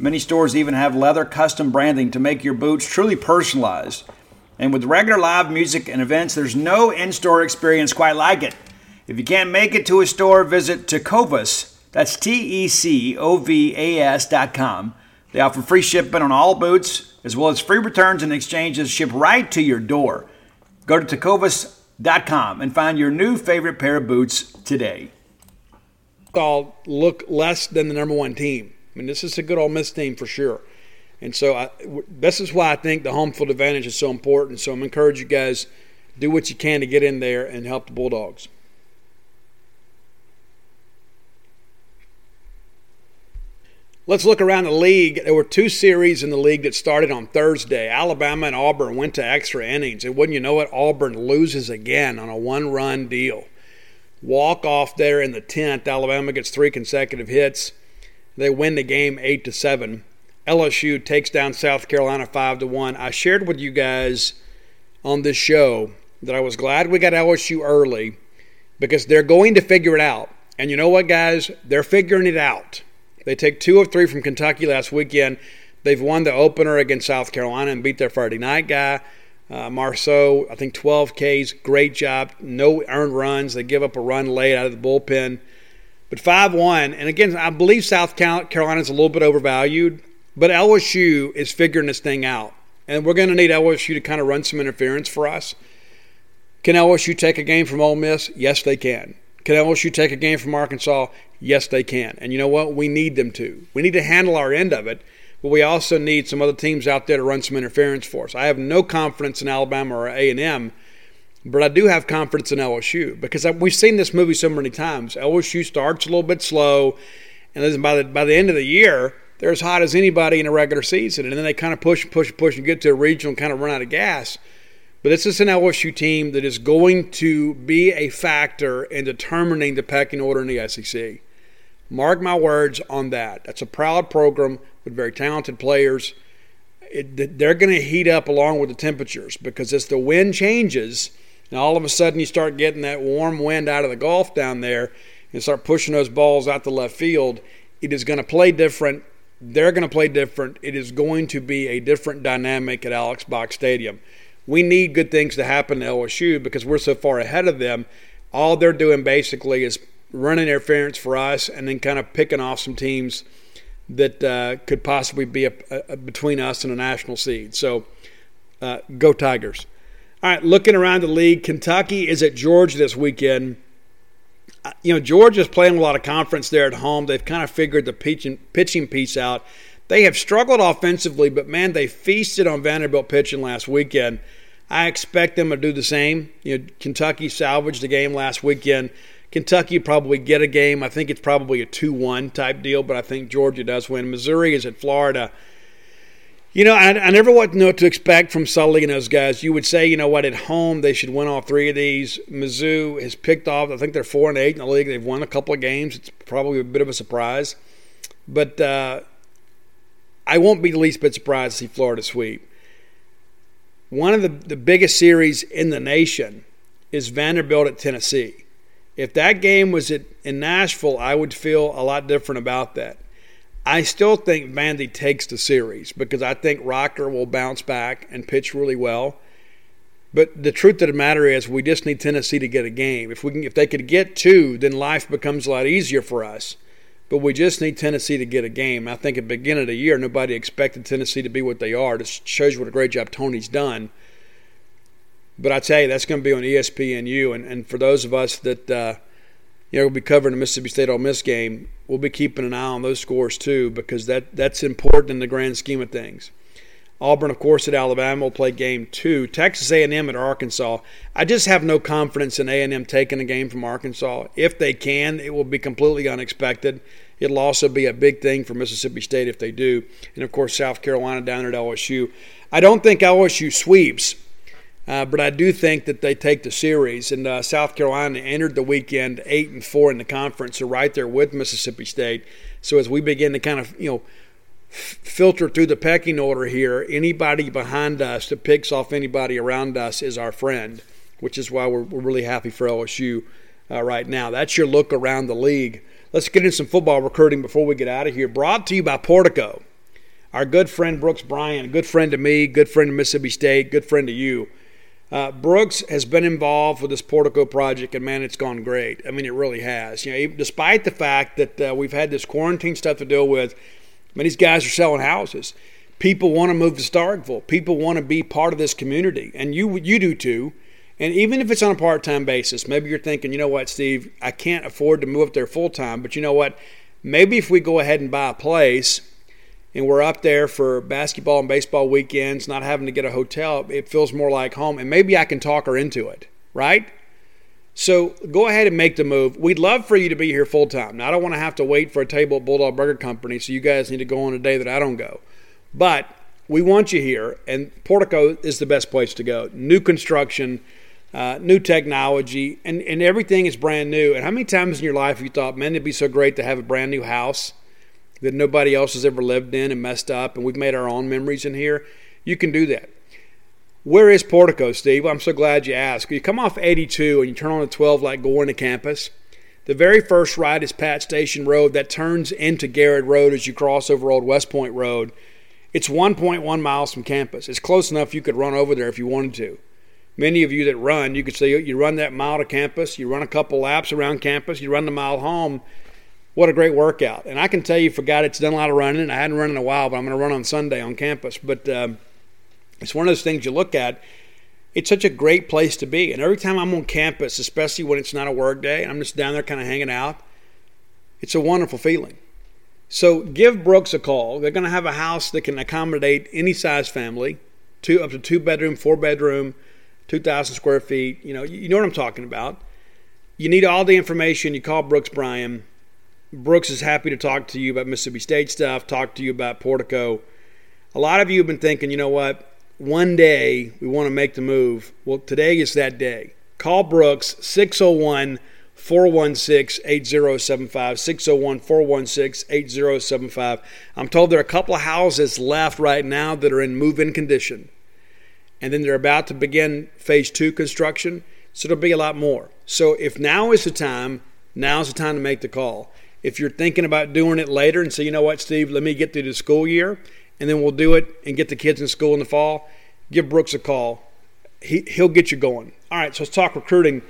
Many stores even have leather custom branding to make your boots truly personalized. And with regular live music and events, there's no in store experience quite like it. If you can't make it to a store, visit Tecovas, that's T E C O V A S dot com. They offer free shipping on all boots, as well as free returns and exchanges shipped right to your door. Go to tecovas.com and find your new favorite pair of boots today. All look less than the number one team. I mean, this is a good old Miss team for sure. And so I, this is why I think the home field advantage is so important. So I'm encouraging you guys do what you can to get in there and help the Bulldogs. Let's look around the league. There were two series in the league that started on Thursday. Alabama and Auburn went to extra innings. And wouldn't you know it, Auburn loses again on a one run deal. Walk off there in the 10th. Alabama gets three consecutive hits. They win the game eight to seven. LSU takes down South Carolina five to one. I shared with you guys on this show that I was glad we got LSU early because they're going to figure it out. And you know what, guys? They're figuring it out. They take two of three from Kentucky last weekend. They've won the opener against South Carolina and beat their Friday night guy. Uh, Marceaux, I think 12 Ks, great job. No earned runs. They give up a run late out of the bullpen. But 5 1, and again, I believe South Carolina is a little bit overvalued, but LSU is figuring this thing out. And we're going to need LSU to kind of run some interference for us. Can LSU take a game from Ole Miss? Yes, they can. Can LSU take a game from Arkansas? Yes, they can. And you know what? We need them to. We need to handle our end of it, but we also need some other teams out there to run some interference for us. I have no confidence in Alabama or A&M but I do have confidence in LSU because we've seen this movie so many times. LSU starts a little bit slow, and then by the by the end of the year, they're as hot as anybody in a regular season, and then they kind of push, push, push, and get to a regional and kind of run out of gas. But this is an LSU team that is going to be a factor in determining the pecking order in the SEC. Mark my words on that. That's a proud program with very talented players. It, they're going to heat up along with the temperatures because as the wind changes – and all of a sudden you start getting that warm wind out of the Gulf down there and start pushing those balls out to left field, it is going to play different. They're going to play different. It is going to be a different dynamic at Alex Box Stadium. We need good things to happen to LSU because we're so far ahead of them. All they're doing basically is running interference for us and then kind of picking off some teams that uh, could possibly be a, a, between us and a national seed. So, uh, go Tigers. All right, looking around the league, Kentucky is at Georgia this weekend. Uh, you know, Georgia's playing a lot of conference there at home. They've kind of figured the pitching, pitching piece out. They have struggled offensively, but man, they feasted on Vanderbilt pitching last weekend. I expect them to do the same. You know, Kentucky salvaged the game last weekend. Kentucky probably get a game. I think it's probably a 2 1 type deal, but I think Georgia does win. Missouri is at Florida. You know, I, I never know what to expect from Sully and those guys. You would say, you know what, at home they should win all three of these. Mizzou has picked off. I think they're four and eight in the league. They've won a couple of games. It's probably a bit of a surprise, but uh, I won't be the least bit surprised to see Florida sweep. One of the, the biggest series in the nation is Vanderbilt at Tennessee. If that game was at, in Nashville, I would feel a lot different about that. I still think Vandy takes the series because I think Rocker will bounce back and pitch really well. But the truth of the matter is, we just need Tennessee to get a game. If we can, if they could get two, then life becomes a lot easier for us. But we just need Tennessee to get a game. I think at the beginning of the year, nobody expected Tennessee to be what they are. This shows what a great job Tony's done. But I tell you, that's going to be on ESPNU. And, and for those of us that uh, you know, we'll be covering the Mississippi State Ole Miss game. We'll be keeping an eye on those scores too because that that's important in the grand scheme of things. Auburn, of course, at Alabama will play game two. Texas A&M at Arkansas. I just have no confidence in A&M taking a game from Arkansas. If they can, it will be completely unexpected. It'll also be a big thing for Mississippi State if they do. And of course, South Carolina down at LSU. I don't think LSU sweeps, uh, but I do think that they take the series. And uh, South Carolina entered the weekend eight and four in the conference, so right there with Mississippi State. So as we begin to kind of you know filter through the pecking order here, anybody behind us that picks off anybody around us is our friend, which is why we're, we're really happy for LSU uh, right now. That's your look around the league. Let's get into some football recruiting before we get out of here. Brought to you by Portico. Our good friend Brooks Bryan, good friend to me, good friend to Mississippi State, good friend to you. Uh, Brooks has been involved with this Portico project, and man, it's gone great. I mean, it really has. You know, despite the fact that uh, we've had this quarantine stuff to deal with, I mean, these guys are selling houses. People want to move to Starkville. People want to be part of this community, and you you do too. And even if it's on a part time basis, maybe you're thinking, you know what, Steve, I can't afford to move up there full time, but you know what? Maybe if we go ahead and buy a place and we're up there for basketball and baseball weekends, not having to get a hotel, it feels more like home. And maybe I can talk her into it, right? So go ahead and make the move. We'd love for you to be here full time. Now, I don't want to have to wait for a table at Bulldog Burger Company, so you guys need to go on a day that I don't go. But we want you here, and Portico is the best place to go. New construction, uh, new technology, and, and everything is brand new. And how many times in your life have you thought, man, it'd be so great to have a brand new house that nobody else has ever lived in and messed up, and we've made our own memories in here? You can do that. Where is Portico, Steve? I'm so glad you asked. You come off 82 and you turn on the 12 like going to campus. The very first right is Pat Station Road that turns into Garrett Road as you cross over Old West Point Road. It's 1.1 miles from campus. It's close enough you could run over there if you wanted to. Many of you that run, you could say you run that mile to campus, you run a couple laps around campus, you run the mile home. What a great workout. And I can tell you, for guy that's done a lot of running, I hadn't run in a while, but I'm going to run on Sunday on campus. But. Um, it's one of those things you look at. It's such a great place to be. And every time I'm on campus, especially when it's not a work day I'm just down there kind of hanging out, it's a wonderful feeling. So give Brooks a call. They're going to have a house that can accommodate any size family, two up to two bedroom, four bedroom, 2,000 square feet. You know, you know what I'm talking about. You need all the information. You call Brooks Bryan. Brooks is happy to talk to you about Mississippi State stuff, talk to you about Portico. A lot of you have been thinking, you know what? one day we want to make the move. Well, today is that day. Call Brooks 601 416 8075. 601 416 8075. I'm told there are a couple of houses left right now that are in move in condition. And then they're about to begin phase two construction. So there'll be a lot more. So if now is the time, now's the time to make the call. If you're thinking about doing it later and say, you know what, Steve, let me get through the school year and then we'll do it and get the kids in school in the fall, give Brooks a call. He, he'll get you going. All right, so let's talk recruiting.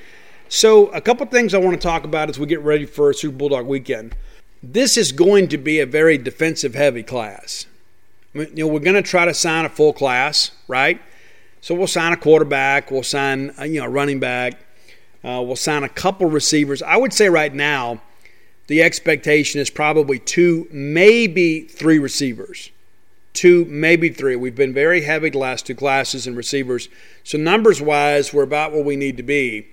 So, a couple things I want to talk about as we get ready for Super Bulldog weekend. This is going to be a very defensive heavy class. you know, we're going to try to sign a full class, right? So we'll sign a quarterback, we'll sign a, you know a running back, uh, we'll sign a couple receivers. I would say right now, the expectation is probably two, maybe three receivers two, maybe three. We've been very heavy the last two classes in receivers. So numbers wise, we're about where we need to be.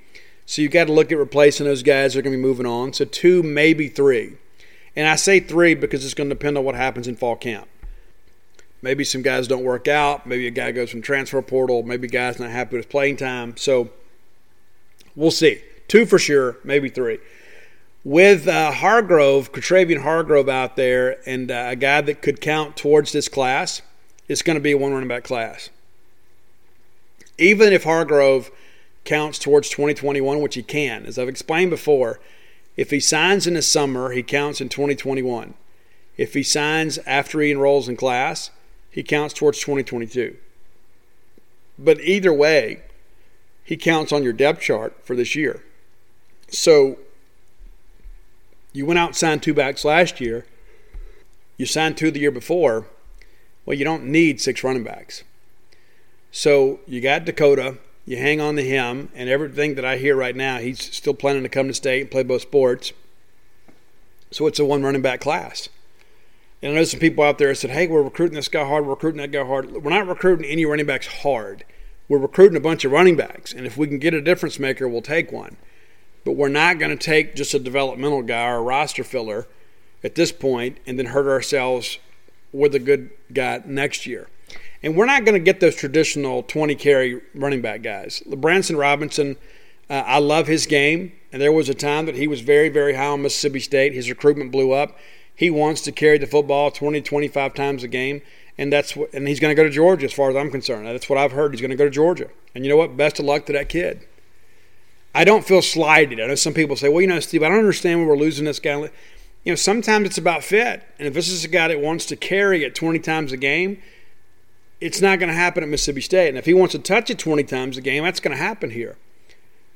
So you've got to look at replacing those guys that are going to be moving on. So two, maybe three. And I say three because it's going to depend on what happens in fall camp. Maybe some guys don't work out. Maybe a guy goes from transfer portal. Maybe a guy's not happy with playing time. So we'll see. Two for sure, maybe three with uh, Hargrove, Catravian Hargrove out there, and uh, a guy that could count towards this class, it's going to be a one running back class. Even if Hargrove counts towards 2021, which he can, as I've explained before, if he signs in the summer, he counts in 2021. If he signs after he enrolls in class, he counts towards 2022. But either way, he counts on your depth chart for this year. So you went out and signed two backs last year. You signed two the year before. Well, you don't need six running backs. So you got Dakota. You hang on to him, and everything that I hear right now, he's still planning to come to state and play both sports. So it's a one running back class. And I know some people out there said, hey, we're recruiting this guy hard, we're recruiting that guy hard. We're not recruiting any running backs hard. We're recruiting a bunch of running backs. And if we can get a difference maker, we'll take one. But we're not going to take just a developmental guy or a roster filler at this point and then hurt ourselves with a good guy next year. And we're not going to get those traditional 20 carry running back guys. Branson Robinson, uh, I love his game. And there was a time that he was very, very high on Mississippi State. His recruitment blew up. He wants to carry the football 20, 25 times a game. And that's what, and he's going to go to Georgia as far as I'm concerned. That's what I've heard. He's going to go to Georgia. And you know what? Best of luck to that kid. I don't feel slighted. I know some people say, well, you know, Steve, I don't understand why we're losing this guy. You know, sometimes it's about fit. And if this is a guy that wants to carry it 20 times a game, it's not going to happen at Mississippi State. And if he wants to touch it 20 times a game, that's going to happen here.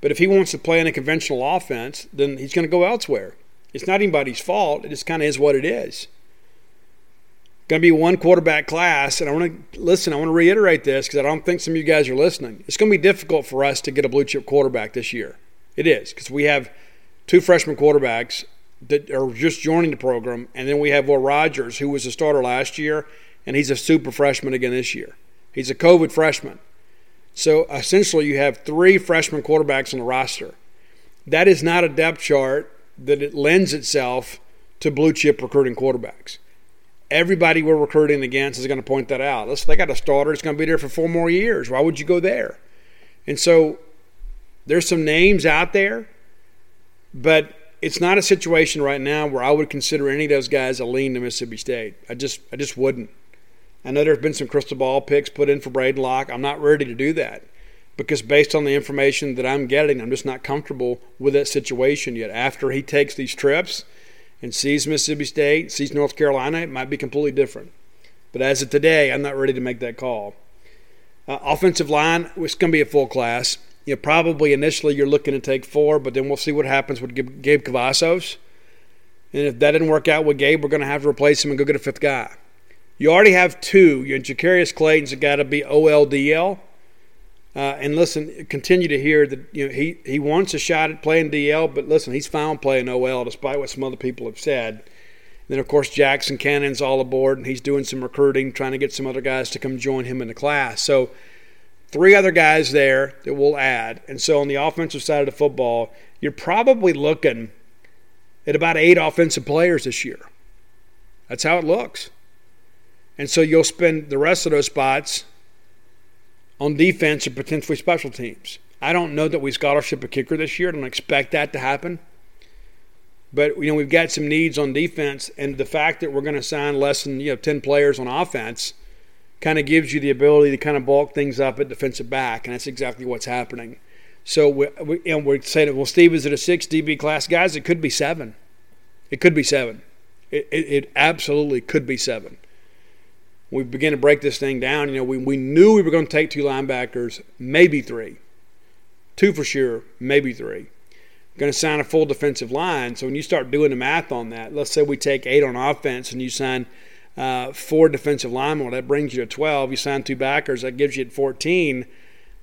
But if he wants to play in a conventional offense, then he's going to go elsewhere. It's not anybody's fault. It just kind of is what it is. Going to be one quarterback class, and I want to listen. I want to reiterate this because I don't think some of you guys are listening. It's going to be difficult for us to get a blue chip quarterback this year. It is because we have two freshman quarterbacks that are just joining the program, and then we have Will Rogers, who was a starter last year, and he's a super freshman again this year. He's a COVID freshman. So essentially, you have three freshman quarterbacks on the roster. That is not a depth chart that it lends itself to blue chip recruiting quarterbacks. Everybody we're recruiting against is going to point that out. Listen, they got a starter that's going to be there for four more years. Why would you go there? And so there's some names out there, but it's not a situation right now where I would consider any of those guys a lean to Mississippi State. I just I just wouldn't. I know there's been some crystal ball picks put in for Braden Locke. I'm not ready to do that because based on the information that I'm getting, I'm just not comfortable with that situation yet. After he takes these trips and sees Mississippi State, sees North Carolina, it might be completely different. But as of today, I'm not ready to make that call. Uh, offensive line, it's going to be a full class. You know, probably initially you're looking to take four, but then we'll see what happens with Gabe Cavazos. And if that didn't work out with Gabe, we're going to have to replace him and go get a fifth guy. You already have two. You Jacarius Clayton's got to be OLDL. Uh, and listen, continue to hear that you know he, he wants a shot at playing DL, but listen, he's found playing OL despite what some other people have said. And then of course Jackson Cannon's all aboard, and he's doing some recruiting, trying to get some other guys to come join him in the class. So three other guys there that we'll add. And so on the offensive side of the football, you're probably looking at about eight offensive players this year. That's how it looks. And so you'll spend the rest of those spots on defense and potentially special teams. I don't know that we scholarship a kicker this year. I don't expect that to happen. But you know we've got some needs on defense, and the fact that we're going to sign less than you know ten players on offense kind of gives you the ability to kind of bulk things up at defensive back, and that's exactly what's happening. So we, we, and we're saying, well, Steve, is it a six DB class, guys? It could be seven. It could be seven. It, it, it absolutely could be seven we began to break this thing down, you know, we, we knew we were going to take two linebackers, maybe three. Two for sure, maybe three. Going to sign a full defensive line. So when you start doing the math on that, let's say we take eight on offense and you sign uh, four defensive linemen, well, that brings you to 12. You sign two backers, that gives you at 14.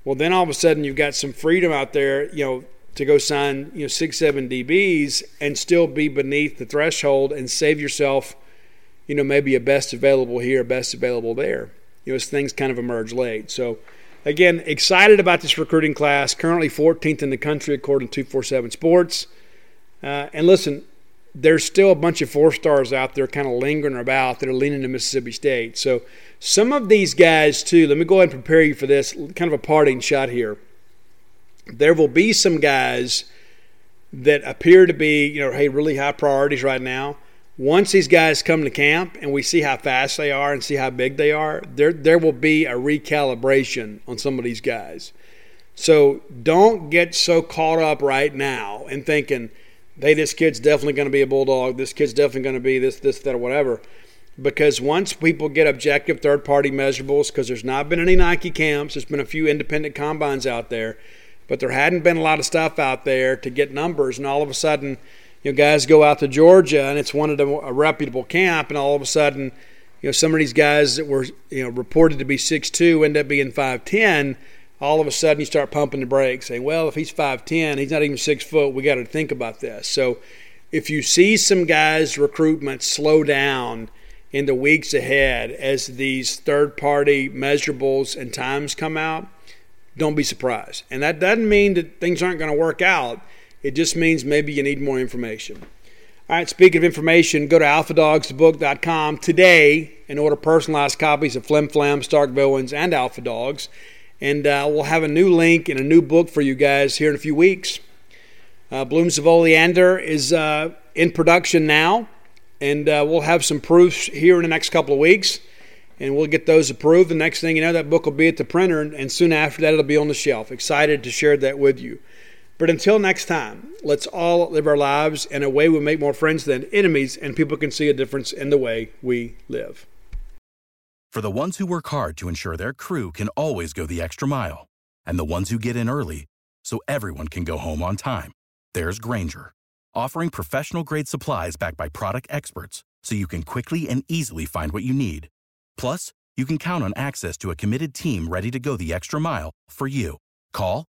Well, then all of a sudden you've got some freedom out there, you know, to go sign, you know, six, seven DBs and still be beneath the threshold and save yourself – you know, maybe a best available here, best available there. You know, as things kind of emerge late. So, again, excited about this recruiting class. Currently 14th in the country according to 247 Sports. Uh, and listen, there's still a bunch of four stars out there kind of lingering about that are leaning to Mississippi State. So, some of these guys, too, let me go ahead and prepare you for this kind of a parting shot here. There will be some guys that appear to be, you know, hey, really high priorities right now once these guys come to camp and we see how fast they are and see how big they are, there there will be a recalibration on some of these guys. So don't get so caught up right now and thinking, hey, this kid's definitely going to be a bulldog. This kid's definitely going to be this, this, that, or whatever. Because once people get objective third party measurables, because there's not been any Nike camps, there's been a few independent combines out there, but there hadn't been a lot of stuff out there to get numbers, and all of a sudden you know, guys go out to Georgia and it's one of them a reputable camp, and all of a sudden, you know, some of these guys that were you know reported to be six two end up being five ten. All of a sudden, you start pumping the brakes, saying, "Well, if he's five ten, he's not even six foot. We got to think about this." So, if you see some guys' recruitment slow down in the weeks ahead as these third party measurables and times come out, don't be surprised. And that doesn't mean that things aren't going to work out, it just means maybe you need more information. All right, speaking of information, go to alphadogsbook.com today and order personalized copies of Flim Flam, Stark Villains, and Alpha Dogs. And uh, we'll have a new link and a new book for you guys here in a few weeks. Uh, Blooms of Oleander is uh, in production now, and uh, we'll have some proofs here in the next couple of weeks, and we'll get those approved. The next thing you know, that book will be at the printer, and, and soon after that, it'll be on the shelf. Excited to share that with you. But until next time, let's all live our lives in a way we make more friends than enemies, and people can see a difference in the way we live. For the ones who work hard to ensure their crew can always go the extra mile, and the ones who get in early so everyone can go home on time, there's Grainger, offering professional grade supplies backed by product experts so you can quickly and easily find what you need. Plus, you can count on access to a committed team ready to go the extra mile for you. Call,